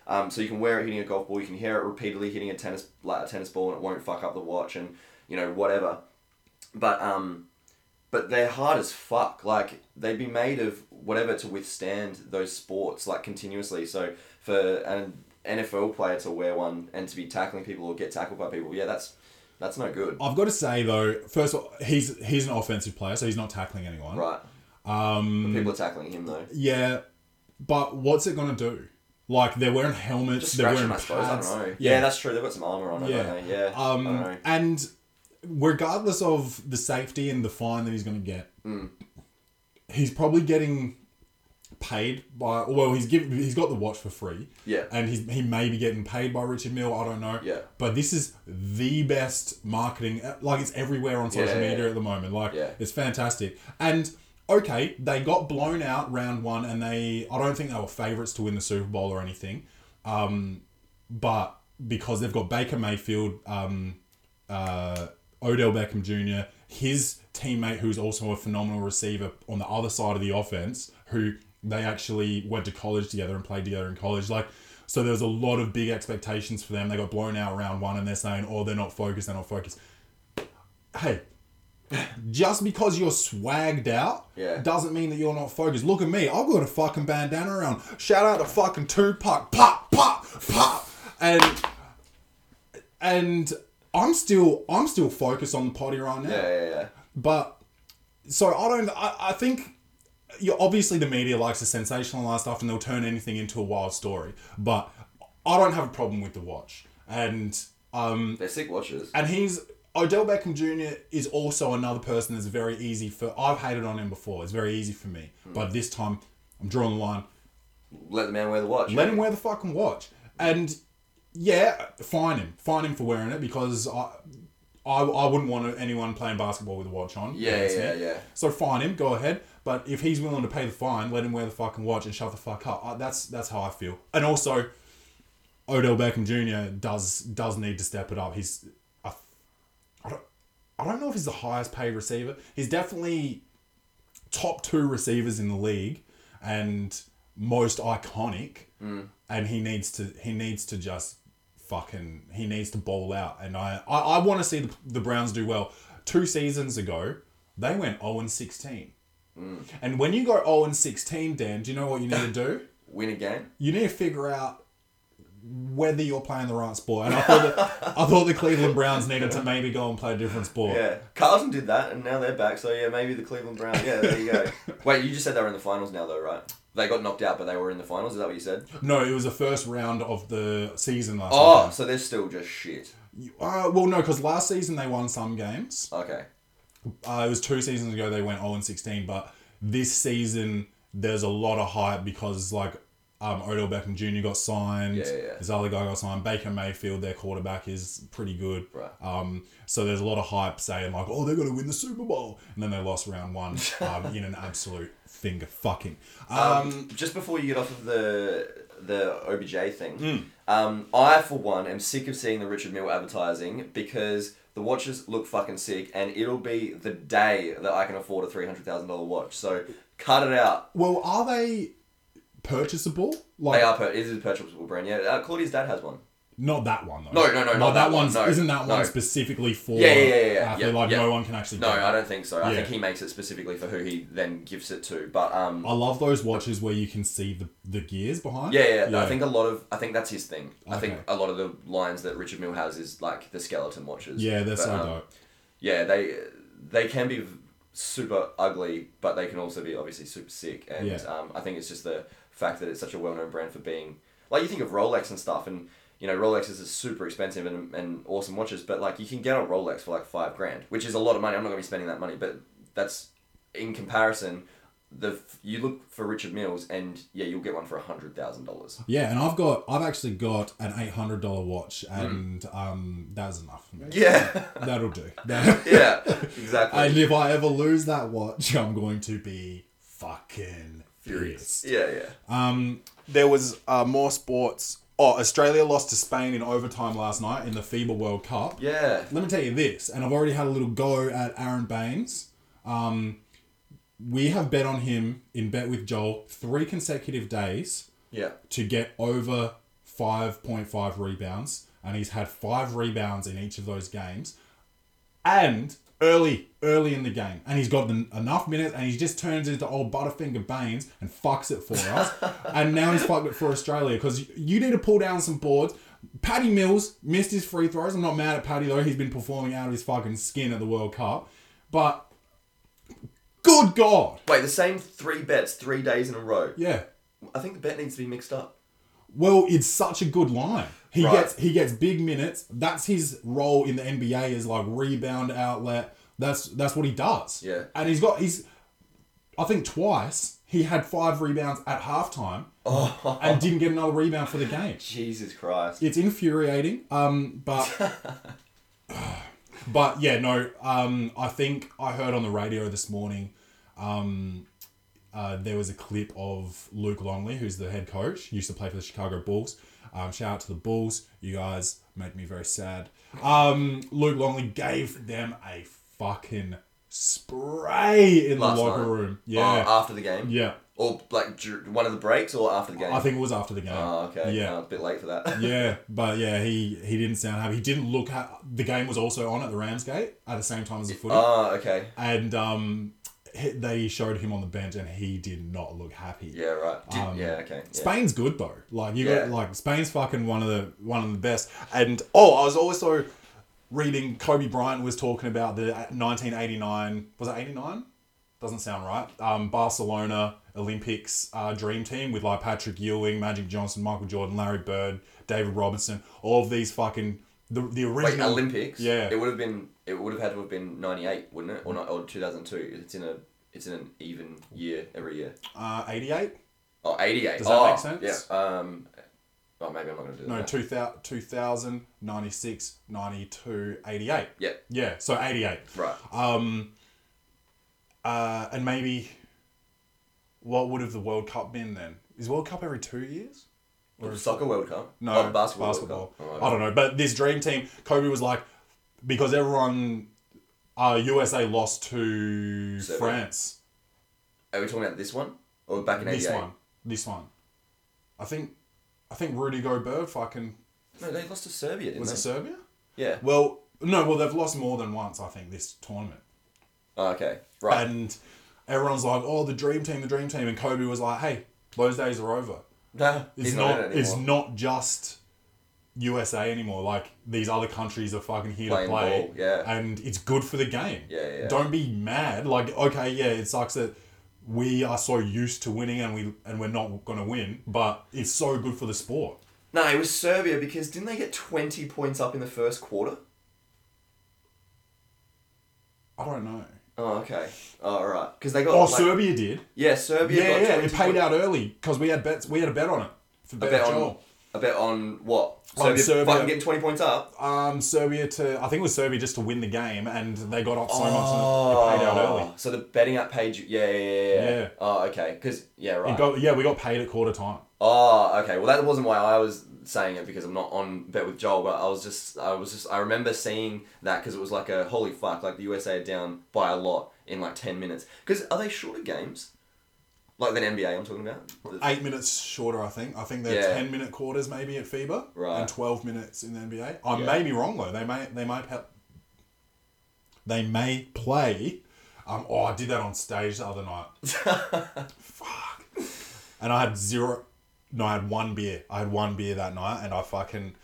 Um, so you can wear it hitting a golf ball. You can hear it repeatedly hitting a tennis like a tennis ball, and it won't fuck up the watch, and you know whatever. But um, but they're hard as fuck. Like they'd be made of whatever to withstand those sports like continuously. So for an NFL player to wear one and to be tackling people or get tackled by people, yeah, that's that's no good. I've got to say though, first of all, he's he's an offensive player, so he's not tackling anyone. Right. Um, people are tackling him though. yeah, but what's it gonna do? Like they're wearing helmets, they're wearing him, pads. I don't know. Yeah. that's true. They've got some armor on it, Yeah. Yeah. I don't know. Um, and regardless of the safety and the fine that he's going to get, Mm. he's probably getting paid by. Well, he's given. He's got the watch for free. Yeah. and he's he may be getting paid by Richard Mille. I don't know. Yeah. but this is the best marketing. Like it's everywhere on social Yeah, media yeah. at the moment. Like Yeah. it's fantastic. And okay, they got blown out round one, and they. I don't think they were favorites to win the Super Bowl or anything. Um, but because they've got Baker Mayfield, um, uh, Odell Beckham Jr., his teammate, who's also a phenomenal receiver on the other side of the offense, who they actually went to college together and played together in college. Like, so there was a lot of big expectations for them. They got blown out round one, and they're saying, "Oh, they're not focused. They're not focused." Hey. Just because you're swagged out Yeah. doesn't mean that you're not focused. Look at me. I've got a fucking bandana around. Shout out to fucking Tupac. Pop, pop, pop. And and I'm still I'm still focused on the potty right now. Yeah, yeah, yeah. But so I don't. I, I think you obviously the media likes to sensationalize stuff and they'll turn anything into a wild story. But I don't have a problem with the watch. And um They're sick watches. and he's Odell Beckham Jr. is also another person that's very easy for. I've hated on him before. It's very easy for me, but this time I'm drawing the line. Let the man wear the watch. Let him wear the fucking watch. And yeah, fine him. Fine him for wearing it because I, I, I wouldn't want anyone playing basketball with a watch on. Yeah, yeah, yeah. So fine him, go ahead. But if he's willing to pay the fine, let him wear the fucking watch and shut the fuck up. I, that's that's how I feel. And also, Odell Beckham Jr. does does need to step it up. He's, I, I don't, I don't know if he's the highest paid receiver. He's definitely top two receivers in the league and most iconic. Mm. And he needs to he needs to just fucking he needs to ball out. And I I, I want to see the, the Browns do well. Two seasons ago, they went 0 and 16. Hmm. And when you go 0 and 16, Dan, do you know what you need to do? Win a game. you need to figure out whether you're playing the right sport. And I thought that, I thought the Cleveland Browns needed to maybe go and play a different sport. Yeah, Carlton did that, and now they're back. So yeah, maybe the Cleveland Browns. Yeah, there you go. Wait, you just said they were in the finals now, though, right? They got knocked out, but they were in the finals. Is that what you said? No, it was the first round of the season last Oh, so they're still just shit. Uh, well, no, because last season they won some games. Okay. Uh, it was two seasons ago they went 0 and 16, but this season there's a lot of hype because like um, Odell Beckham Jr. got signed. Yeah, yeah. This other guy got signed. Baker Mayfield, their quarterback, is pretty good. Right. Um, so there's a lot of hype saying like, oh, they're going to win the Super Bowl, and then they lost round one um, in an absolute finger fucking. Um, Um, just before you get off of the the OBJ thing, um, I for one am sick of seeing the Richard Mille advertising because the watches look fucking sick, and it'll be the day that I can afford a three hundred thousand dollar watch. So cut it out. well, are they purchasable? Like, They are. Per- it is a purchasable brand. Yeah, uh, Claudia's dad has one. Not that one though. No, no, no, not that one, one's no, isn't that no. one specifically for Yeah, yeah, yeah, yeah, athlete, yeah, like yeah. no one can actually No. I don't think so. I Yeah. think he makes it specifically for who he then gives it to. But um, I love those watches where you can see the, the gears behind. Yeah, yeah, I think a lot of I think that's his thing. I think a lot of the lines that Richard Mille has is like the skeleton watches. yeah, they're But, so um, dope. Yeah, they they can be super ugly, but they can also be obviously super sick. And Yeah. um, I think it's just the fact that it's such a well known brand for being like you think of Rolex and stuff, and you know Rolexes are super expensive and, and awesome watches, but like you can get a Rolex for like five grand, which is a lot of money. I'm not gonna be spending that money, but that's in comparison. The you look for Richard Milles, and yeah, you'll get one for a hundred thousand dollars. Yeah, and I've got I've actually got an eight hundred dollar watch, Mm. and um, that's enough for me. Yeah, That'll do. Yeah, exactly. and if I ever lose that watch, I'm going to be fucking yeah, yeah. Um, there was uh, more sports. Oh, Australia lost to Spain in overtime last night in the FIBA World Cup. Yeah. Let me tell you this, and I've already had a little go at Aron Baynes. Um, we have bet on him in Bet with Joel three consecutive days Yeah. to get over 5.5 rebounds, and he's had five rebounds in each of those games. And early, early in the game, and he's got en- enough minutes, and he just turns into old Butterfinger Baynes and fucks it for us. and now he's fucked it for Australia because you need to pull down some boards. Patty Mills missed his free throws. I'm not mad at Paddy though; he's been performing out of his fucking skin at the World Cup. But good God, Wait, the same three bets three days in a row. yeah. I think the bet needs to be mixed up. Well, it's such a good line. He Right. gets he gets big minutes. That's his role in the NBA is like rebound outlet. That's that's what he does. Yeah. And he's got he's I think twice he had five rebounds at halftime Oh, and didn't get another rebound for the game. Jesus Christ. It's infuriating. Um but but yeah, no, um I think I heard on the radio this morning um uh, there was a clip of Luke Longley, who's the head coach, used to play for the Chicago Bulls. Um, shout out to the Bulls. You guys make me very sad. Um, Luke Longley gave them a fucking spray in Last the locker night? room. Oh, Yeah. after the game? yeah. Or like one of the breaks or after the game? I think it was after the game. Oh, okay. Yeah. Oh, a bit late for that. yeah, but yeah, he he didn't sound happy. He didn't look. Ha- the game was also on at the Ramsgate at the same time as the footy, Oh, okay. and um, they showed him on the bench, and he did not look happy. Yeah, right. Did, Um, yeah, okay. Yeah. Spain's good though. Like you Yeah. got like Spain's fucking one of the one of the best. And oh, I was also reading Kobe Bryant was talking about the 1989 was it 89? Doesn't sound right. Um, Barcelona Olympics uh, dream team with like Patrick Ewing, Magic Johnson, Michael Jordan, Larry Bird, David Robinson, all of these fucking the the Wait, original Olympics. Yeah. It would have been. It would have had to have been ninety eight, wouldn't it? Or not? Or two thousand two. It's in a. It's in an even year every year. uh, 88? Oh, 88. Does that oh, make sense? Yeah. Um. Oh, maybe I'm not gonna do that. No, 2000, 2000, 96, 92, 88. Yeah. Yeah, so 88. Right. Um, uh, and maybe what would have the World Cup been then? Is World Cup every two years? Or Soccer World Cup. No, Oh, basketball. basketball. Oh, I don't know, but this dream team, Kobe was like, because everyone, uh, USA lost to. France. Are we talking about this one or back in This '88? one, this one. I think, I think Rudy Gobert fucking No, they lost to Serbia, didn't was they? it Serbia? yeah. Well, no, well they've lost more than once. I think this tournament. Oh, okay. Right. And everyone's like, "Oh, the dream team, the dream team," and Kobe was like, "Hey, those days are over. no, It's he's not. not. in it it's anymore. not just USA anymore. Like these other countries are fucking here Playing to play. ball, yeah. And it's good for the game. Yeah, yeah. Don't be mad. Like, okay, yeah, it sucks that we are so used to winning and we and we're not gonna win, but it's so good for the sport. No, it was Serbia because didn't they get 20 points up in the first quarter? I don't know. Oh, okay. Oh, right. Because they got. Oh, like- Serbia did. Yeah, Serbia Yeah, got yeah, it paid points. out early because we had bets. We had a bet on it for A Bet, bet on. Joel. A bet on what? On Serbia, getting 20 points up? Um, Serbia to I think it was Serbia just to win the game, and they got up so much and it paid out early. So the betting app paid you. Yeah, yeah, yeah. yeah. Yeah. Oh, okay. Because, yeah, right. Got, yeah, we got paid at quarter time. Oh, okay. Well, that wasn't why I was saying it because I'm not on bet with Joel, but I was just, I was just, I remember seeing that because it was like a holy fuck, like the USA are down by a lot in like ten minutes. Because are they shorter games? Like than NBA, I'm talking about. The- Eight minutes shorter, I think. I think they're Yeah. ten minute quarters maybe at FIBA, Right. and twelve minutes in the NBA. I Yeah. may be wrong though. They may they might have, they may play. Um, oh, I did that on stage the other night. Fuck. And I had zero. No, I had one beer. I had one beer that night, and I fucking.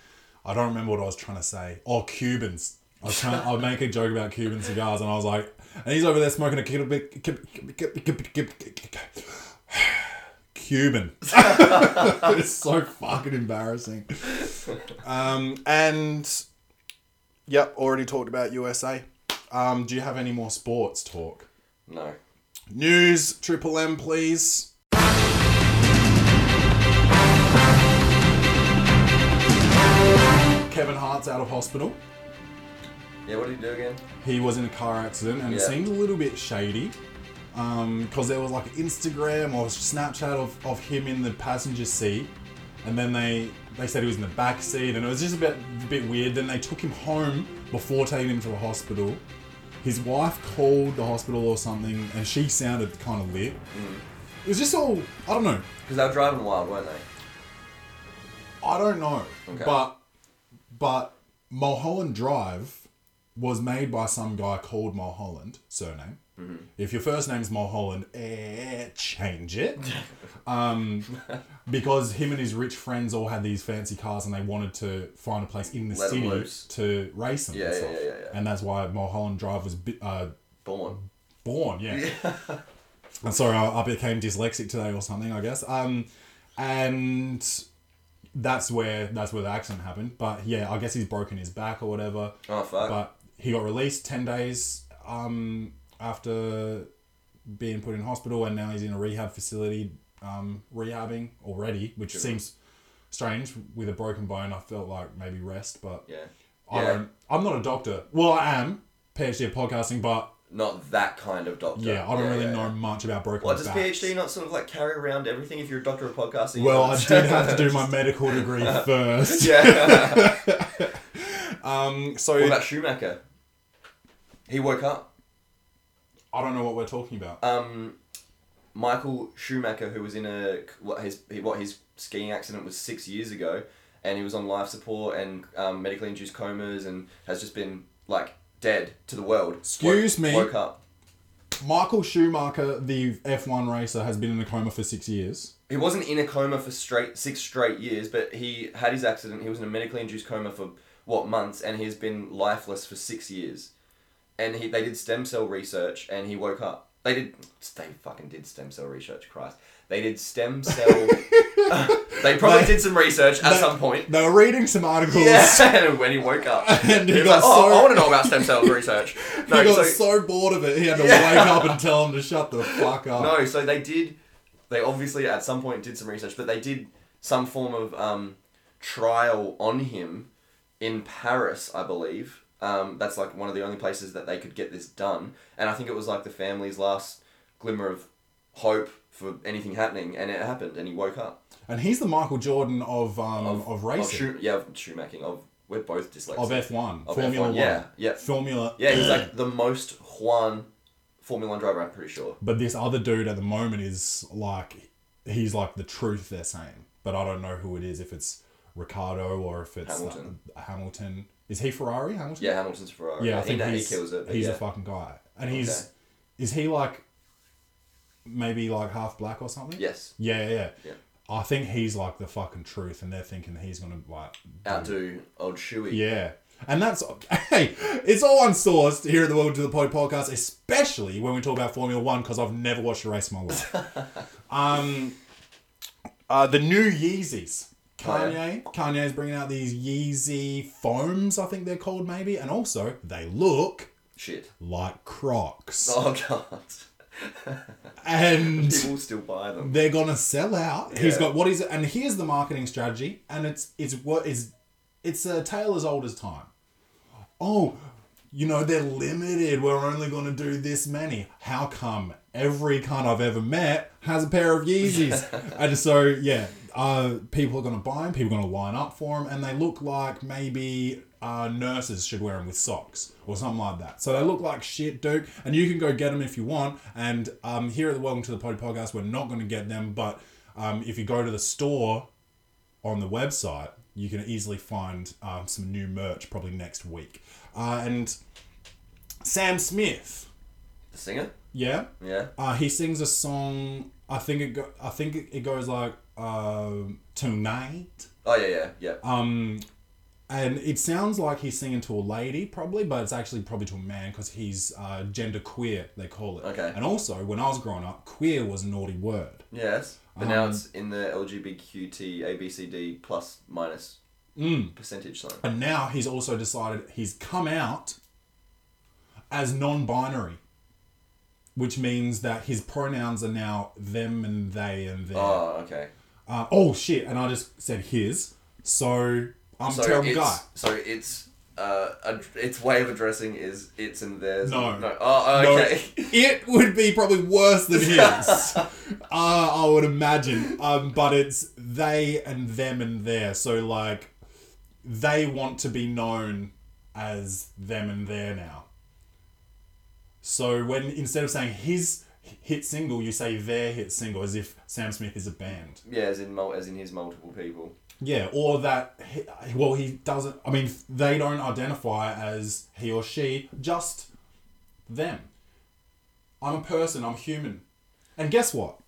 I don't remember what I was trying to say. Oh, Cubans. I was trying. I'll make a joke about Cuban cigars, and I was like, and he's over there smoking a Cuban. It's so fucking embarrassing. Um, and yep, already talked about USA. Um, do you have any more sports talk? no. News, Triple M, please. Kevin Hart's out of hospital. Yeah, what did he do again? He was in a car accident, and it Yeah. seemed a little bit shady. Um, because there was like an Instagram or Snapchat of, of him in the passenger seat, and then they they said he was in the back seat, and it was just a bit a bit weird. Then they took him home before taking him to the hospital. His wife called the hospital or something, and she sounded kind of lit. Mm. It was just all I don't know. Because they were driving wild, weren't they? I don't know, Okay. but but Mulholland Drive was made by some guy called Mulholland surname. Mm-hmm. If your first name's Mulholland, eh, change it. um, because him and his rich friends all had these fancy cars, and they wanted to find a place in the Let city to race them. Yeah, and yeah, stuff. yeah, yeah, yeah. And that's why Mulholland Drive was bi- uh, Born. born. Yeah. I'm sorry, I, I became dyslexic today or something. I guess. Um, and that's where that's where the accident happened. But yeah, I guess he's broken his back or whatever. Oh, fuck. But he got released ten days um, after being put in hospital, and now he's in a rehab facility um, rehabbing already, which seems strange with a broken bone. I felt like maybe rest, but yeah. I Yeah. don't. I'm not a doctor. Well, I am PhD of podcasting, but Not that kind of doctor. yeah, I don't really yeah, know much about broken What, does backs. PhD not sort of like carry around everything if you're a doctor of podcasting? Well, I did have to do my medical degree first. yeah. Um, so what about Schumacher? He woke up. I don't know what we're talking about. Um, Michael Schumacher, who was in a what his what his skiing accident was six years ago, and he was on life support and um, medically induced comas and has just been like dead to the world. Excuse Woke- me? Woke up. Michael Schumacher, the F1 racer, has been in a coma for six years. He wasn't in a coma for straight six straight years, but he had his accident. He was in a medically induced coma for what months, and he's been lifeless for six years. And he they did stem cell research, and he woke up. They did. They fucking did stem cell research. Christ, they did stem cell. they probably They- did some research at They- some point. They were reading some articles. Yeah, when he woke up, And he he got like, "Oh, so- I want to know about stem cell research." No, he got so, so, bored of it, he had to Yeah. wake up and tell him to shut the fuck up. no, so they did. They obviously at some point did some research, but they did some form of um, trial on him in Paris, I believe. Um, that's like one of the only places that they could get this done, and I think it was like the family's last glimmer of hope for anything happening, and it happened, and he woke up. And he's the Michael Jordan of um, of, racing. shoe, yeah, of shoemacking. Of we're both dyslexic. Of F1. Of Formula F1, 1. yeah, yeah. Formula. Yeah, he's like the most Juan Formula One driver. I'm pretty sure. But this other dude at the moment is like, he's like the truth they're saying. But I don't know who it is, if it's Ricardo or if it's Hamilton. uh, Hamilton. Is he Ferrari? Hamilton? Yeah, Hamilton's Ferrari. Yeah, I he, think he he's, kills it. he's yeah. a fucking guy. And he's, Okay. is he like, maybe like half black or something? Yes, Yeah, yeah, yeah. Yeah. I think he's like the fucking truth, and they're thinking he's gonna like outdo old Shuey. Yeah. And that's hey, it's all unsourced here at the World to the Pod podcast, especially when we talk about Formula One, because I've never watched a race in my life. um, uh, the new Yeezys. Oh, Kanye, Kanye's bringing out these Yeezy foams, I think they're called, maybe, and also they look Shit. like Crocs, Oh god. and People still buy them. they're gonna sell out. He's got what is? and here's the marketing strategy, and it's it's what is it's a tale as old as time. Oh, you know they're limited. We're only gonna do this many. How come every cunt I've ever met has a pair of Yeezys? and so yeah, uh, people are gonna buy them. People are gonna line up for them, and they look like maybe. Uh, nurses should wear them with socks or something like that. So they look like shit, dude. And you can go get them if you want. And um, here at the Welcome to the Pod podcast, we're not going to get them. But um, if you go to the store on the website, you can easily find um, some new merch probably next week. Uh, and Sam Smith, The singer? yeah, Yeah. uh, he sings a song. I think it. Go, I think it goes like um, tonight. Oh yeah, yeah, yeah. Um, and it sounds like he's singing to a lady, probably, but it's actually probably to a man because he's uh, gender queer, they call it. Okay. And also, when I was growing up, queer was a naughty word. yes. But now um, it's in the LGBTQT ABCD plus minus Mm. percentage sign. And now he's also decided he's come out as non binary, which means that his pronouns are now them and they and their. Oh, okay. Uh, oh, shit. And I just said his. So I'm So a terrible it's guy. so it's uh ad- its way of addressing is it's and theirs. No. No. Oh, No, okay. it would be probably worse than his. uh, I would imagine. Um, but it's they and them and their. So like, they want to be known as them and their now. So when instead of saying his hit single, you say their hit single, as if Sam Smith is a band. yeah, as in mul- as in his multiple people. Yeah, or that, he, well, he doesn't, I mean, they don't identify as he or she, just them. I'm a person, I'm human. And guess what?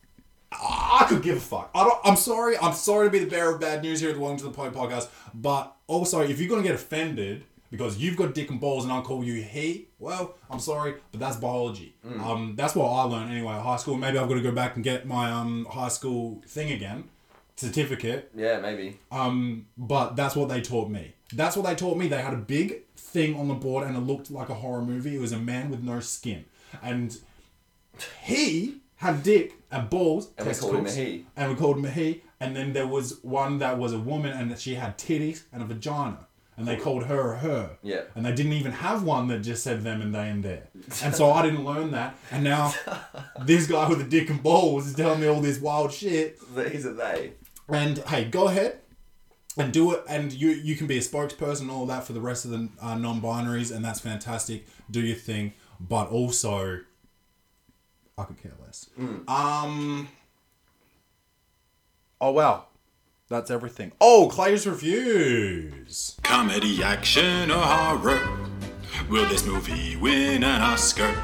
I could give a fuck. I don't, I'm sorry, I'm sorry to be the bearer of bad news here at the Welcome to the Pod podcast, but also, if you're going to get offended because you've got dick and balls and I call you he, well, I'm sorry, but that's biology. Um, that's what I learned anyway at high school. Maybe I've got to go back and get my um, high school thing again, certificate. Yeah, maybe. Um, but that's what they taught me. That's what they taught me. They had a big thing on the board and it looked like a horror movie. It was a man with no skin. And he had dick and balls. And we called him a he. And we called him a he. And then there was one that was a woman and she had titties and a vagina. And they called her a her. Yeah. And they didn't even have one that just said them and they and there. And so I didn't learn that. And now this guy with a dick and balls is telling me all this wild shit. These are they. And hey, go ahead and do it. And you you can be a spokesperson and all that for the rest of the uh, non-binaries, and that's fantastic. Do your thing, but also, I could care less. Um. Oh wow, that's everything. Oh, Clay's reviews. Comedy, action, or horror? Will this movie win an Oscar?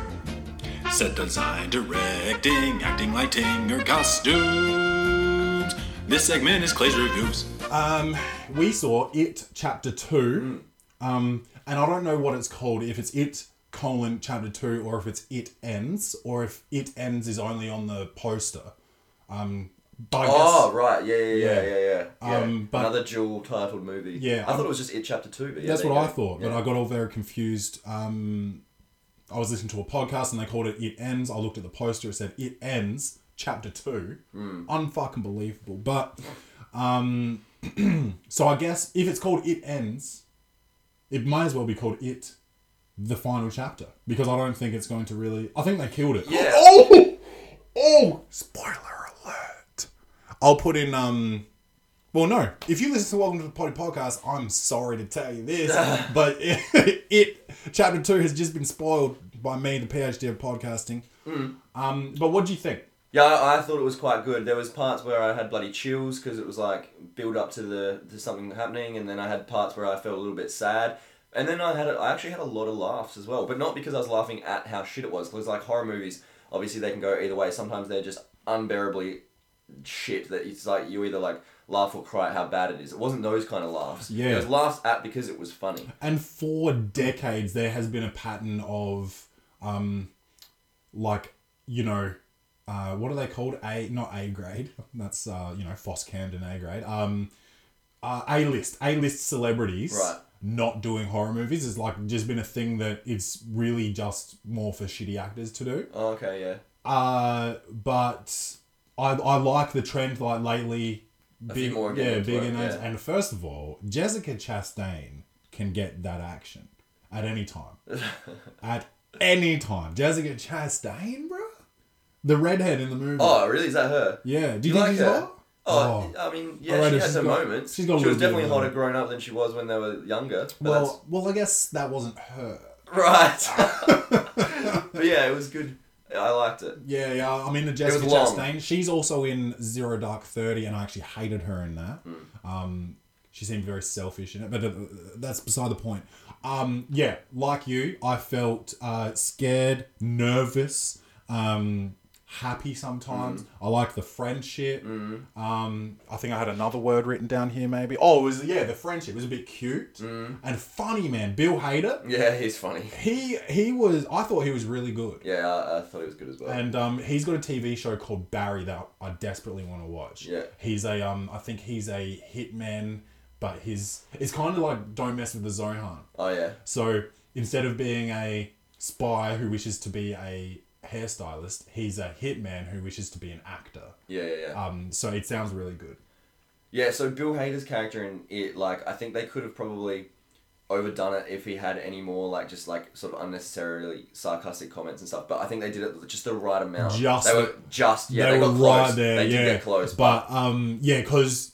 Set design, directing, acting, lighting, or costumes? This segment is Clay's Reviews. Um, we saw it chapter two, um, and I don't know what it's called. If it's it colon chapter two or if it's it ends or if it ends is only on the poster. Um, but Oh right, yeah, yeah, yeah, Yeah. yeah, yeah. Um, but- Another dual titled movie. Yeah, I thought it was just It Chapter Two. But yeah, that's what I thought, but. I got all very confused. Um, I was listening to a podcast and they called it "It Ends." I looked at the poster; it said "It Ends." Chapter two, Hmm. unfucking believable. But um, so I guess if it's called "It Ends," it might as well be called "It," the final chapter, because I don't think it's going to really. I think they killed it. Yeah. Oh, oh! Spoiler! I'll put in um. Well, no. If you listen to Welcome to the Potty podcast, I'm sorry to tell you this, but it, it chapter two has just been spoiled by me, the PhD of podcasting. Um, but what do you think? Yeah, I, I thought it was quite good. There was parts where I had bloody chills because it was like build up to the to something happening, and then I had parts where I felt a little bit sad, and then I had a, I actually had a lot of laughs as well, but not because I was laughing at how shit it was. Because like horror movies, obviously they can go either way. Sometimes they're just unbearably shit that it's like you either like laugh or cry at how bad it is. It wasn't those kind of laughs. Yeah. it was laughs at because it was funny. And for decades, there has been a pattern of, um, like you know, uh, what are they called? A not A grade. That's uh, you know, Foss Camden A grade. Um, uh, A list, A list celebrities. Right. Not doing horror movies is like just been a thing that it's really just more for shitty actors to do. Oh, okay, yeah. Uh, but I I like the trend like lately. A few more yeah, into big it, names. yeah. And first of all, Jessica Chastain can get that action at any time. at any time, Jessica Chastain, bro, the redhead in the movie. Oh, really? Is that her? yeah. Do you, you think like she's her? hot? Oh, oh. I mean, yeah, Alright, she has her got- moments. she's got a she was definitely hotter growing up than she was when they were younger. But Well, well, I guess that wasn't her. right. but yeah, it was good. I liked it. Yeah, yeah. I mean, the Jessica. Chastain. She's also in Zero Dark Thirty, and I actually hated her in that. Hmm. Um, she seemed very selfish in it, but uh, that's beside the point. Um, yeah, like you, I felt uh, scared, nervous, um, happy sometimes. Hmm. I like the friendship. Um, I think I had another word written down here, maybe. Oh, it was yeah, the friendship it was a bit cute Hmm. and funny, man. Bill Hader. Yeah, he's funny. He he was. I thought he was really good. Yeah, I, I thought he was good as well. And um, he's got a TV show called Barry that I desperately want to watch. Yeah. He's a um, I think he's a hitman, but his it's kind of like Don't Mess with the Zohan. oh yeah, So instead of being a spy who wishes to be a hairstylist, he's a hitman who wishes to be an actor. yeah, yeah, yeah. Um, so it sounds really good. yeah. So Bill Hader's character in it, like, I think they could have probably overdone it if he had any more like just like sort of unnecessarily sarcastic comments and stuff. But I think they did it just the right amount. Just they were just yeah. they, They, were got close. right there. They yeah, did get close, But um, yeah, because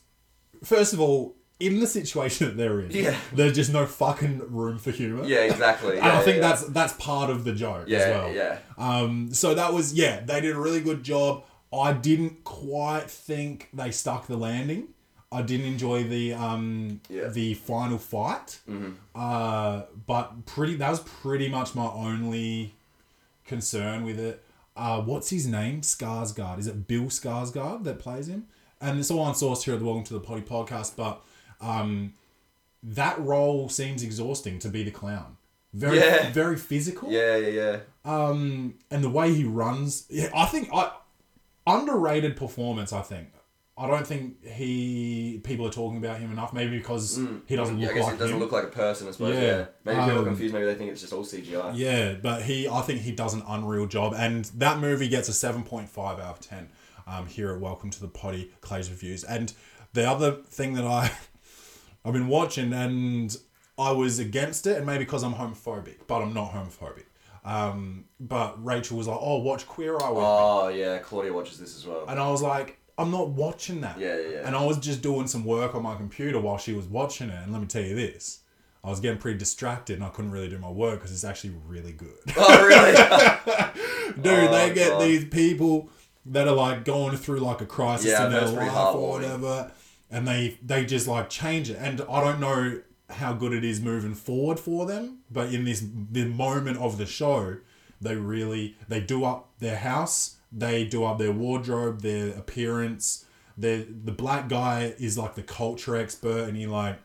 first of all, in the situation that they're in, Yeah. there's just no fucking room for humor. yeah, exactly. And I think yeah, that's that's part of the joke yeah, as well. yeah. Um, so that was yeah, they did a really good job. I didn't quite think they stuck the landing. I didn't enjoy the um Yeah. the final fight. Mm-hmm. Uh, but pretty that was pretty much my only concern with it. Uh, what's his name? Skarsgård. Is it Bill Skarsgård that plays him? And it's all on source here at the Welcome to the Potty podcast. But um, that role seems exhausting to be the clown. Very Yeah. very physical Yeah, yeah, yeah. um, and the way he runs, yeah, I think I underrated performance. I think I don't think he people are talking about him enough. Maybe because he doesn't Mm. Yeah, look I guess like it doesn't him. look like a person, I suppose. Yeah. Yeah. Maybe people Um, are confused. Maybe they think it's just all CGI. yeah, but he, I think he does an unreal job, and that movie gets a seven point five out of ten. Um, here at Welcome to the Potty Clay's reviews, and the other thing that I, I've been watching, and I was against it, and maybe because I'm homophobic, but I'm not homophobic. Um, but Rachel was like, "Oh, watch Queer Eye with me." Oh yeah, Claudia watches this as well. And I was like, I'm not watching that. Yeah, yeah, yeah. And I was just doing some work on my computer while she was watching it. And let me tell you this I was getting pretty distracted and I couldn't really do my work because it's actually really good. oh really? Dude, Oh, they get God. these people that are like going through like a crisis Yeah, in their life or whatever. And they, they just like change it. And I don't know how good it is moving forward for them. But in this the moment of the show, they really they do up their house, they do up their wardrobe, their appearance. The the black guy is like the culture expert, and he like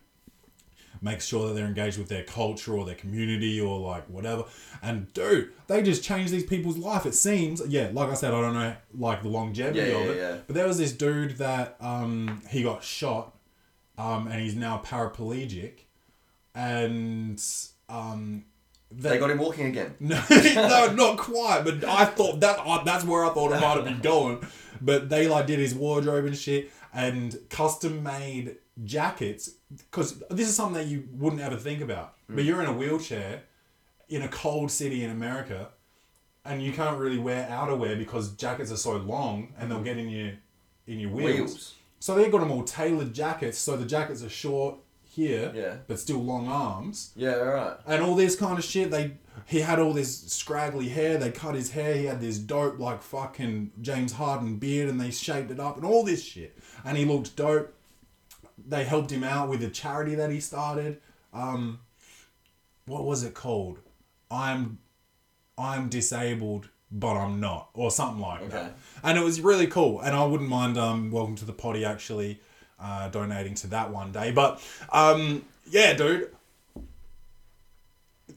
makes sure that they're engaged with their culture or their community or like whatever. And dude, they just change these people's life. It seems, yeah, like I said, I don't know like the longevity Yeah, of it, yeah. but there was this dude that um, he got shot, um, and he's now paraplegic, and um, They got him walking again. no, no, not quite. But I thought that uh, that's where I thought it might have been going. But they like did his wardrobe and shit, and custom made jackets. Because this is something that you wouldn't ever think about. But mm. you're in a wheelchair in a cold city in America, and you can't really wear outerwear because jackets are so long and they'll get in your in your wheels. Wheels. So they've got them all tailored jackets. So the jackets are short here, Yeah. but still long arms Yeah, right. and all this kind of shit. They he had all this scraggly hair. They cut his hair. He had this dope like fucking James Harden beard, and they shaped it up and all this shit. And he looked dope. They helped him out with a charity that he started. Um, what was it called? I'm I'm disabled, but I'm not, or something like Okay. that. And it was really cool. And I wouldn't mind um, welcome to the potty actually uh, donating to that one day. But um, yeah, dude,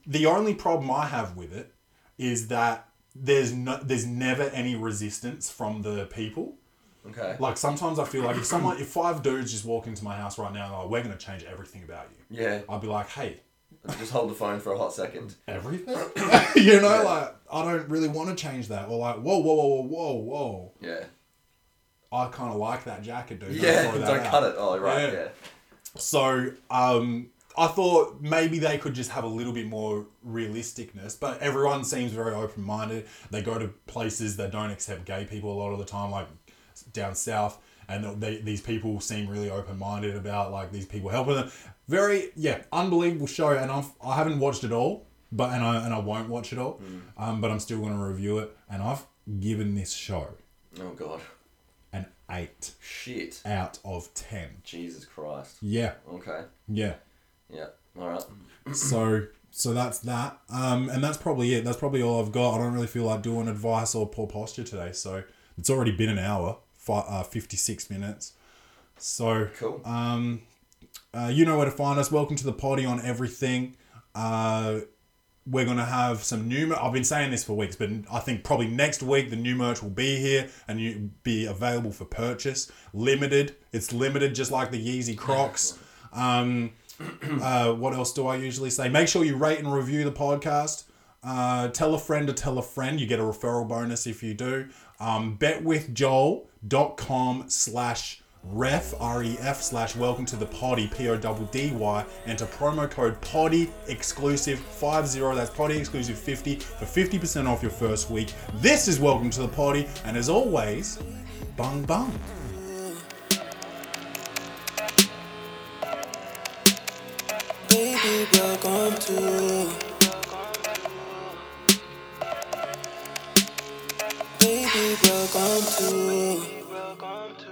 the only problem I have with it is that there's no, there's never any resistance from the people. Okay. Like sometimes I feel like if someone, if five dudes just walk into my house right now, and like, we're gonna change everything about you. Yeah. I'd be like, hey, Just hold the phone for a hot second. everything. you know, like I don't really want to change that. Or like, whoa, whoa, whoa, whoa, whoa, whoa. Yeah. I kind of like that jacket, dude. Don't Yeah. Don't out. cut it. Oh, right. Yeah. Yeah. So um, I thought maybe they could just have a little bit more realisticness, but everyone seems very open minded. They go to places that don't accept gay people a lot of the time, like down south, and they, these people seem really open minded about like these people helping them. Very yeah, unbelievable show, and I've I haven't watched it all, but and I and I won't watch it all, um, but I'm still going to review it, and I've given this show Oh God. an eight Shit. out of ten. Jesus Christ. Yeah, Okay. yeah. Yeah. All right. so so that's that um and that's probably it that's probably all i've got i don't really feel like doing advice or poor posture today so it's already been an hour fi- uh, 56 minutes so Cool. um uh, you know where to find us welcome to the potty on everything uh we're gonna have some new. I've been saying this for weeks, but I think probably next week the new merch will be here and you be available for purchase. Limited. It's limited, just like the Yeezy Crocs. Um, uh, what else do I usually say? Make sure you rate and review the podcast. Uh, tell a friend to tell a friend. You get a referral bonus if you do. Um, dot com slash ref ref slash welcome to the potty p-o-d-d-y and to promo code potty exclusive 50 that's potty exclusive 50 for 50% off your first week this is welcome to the potty and as always bung bung Baby, welcome to. Baby, welcome to come to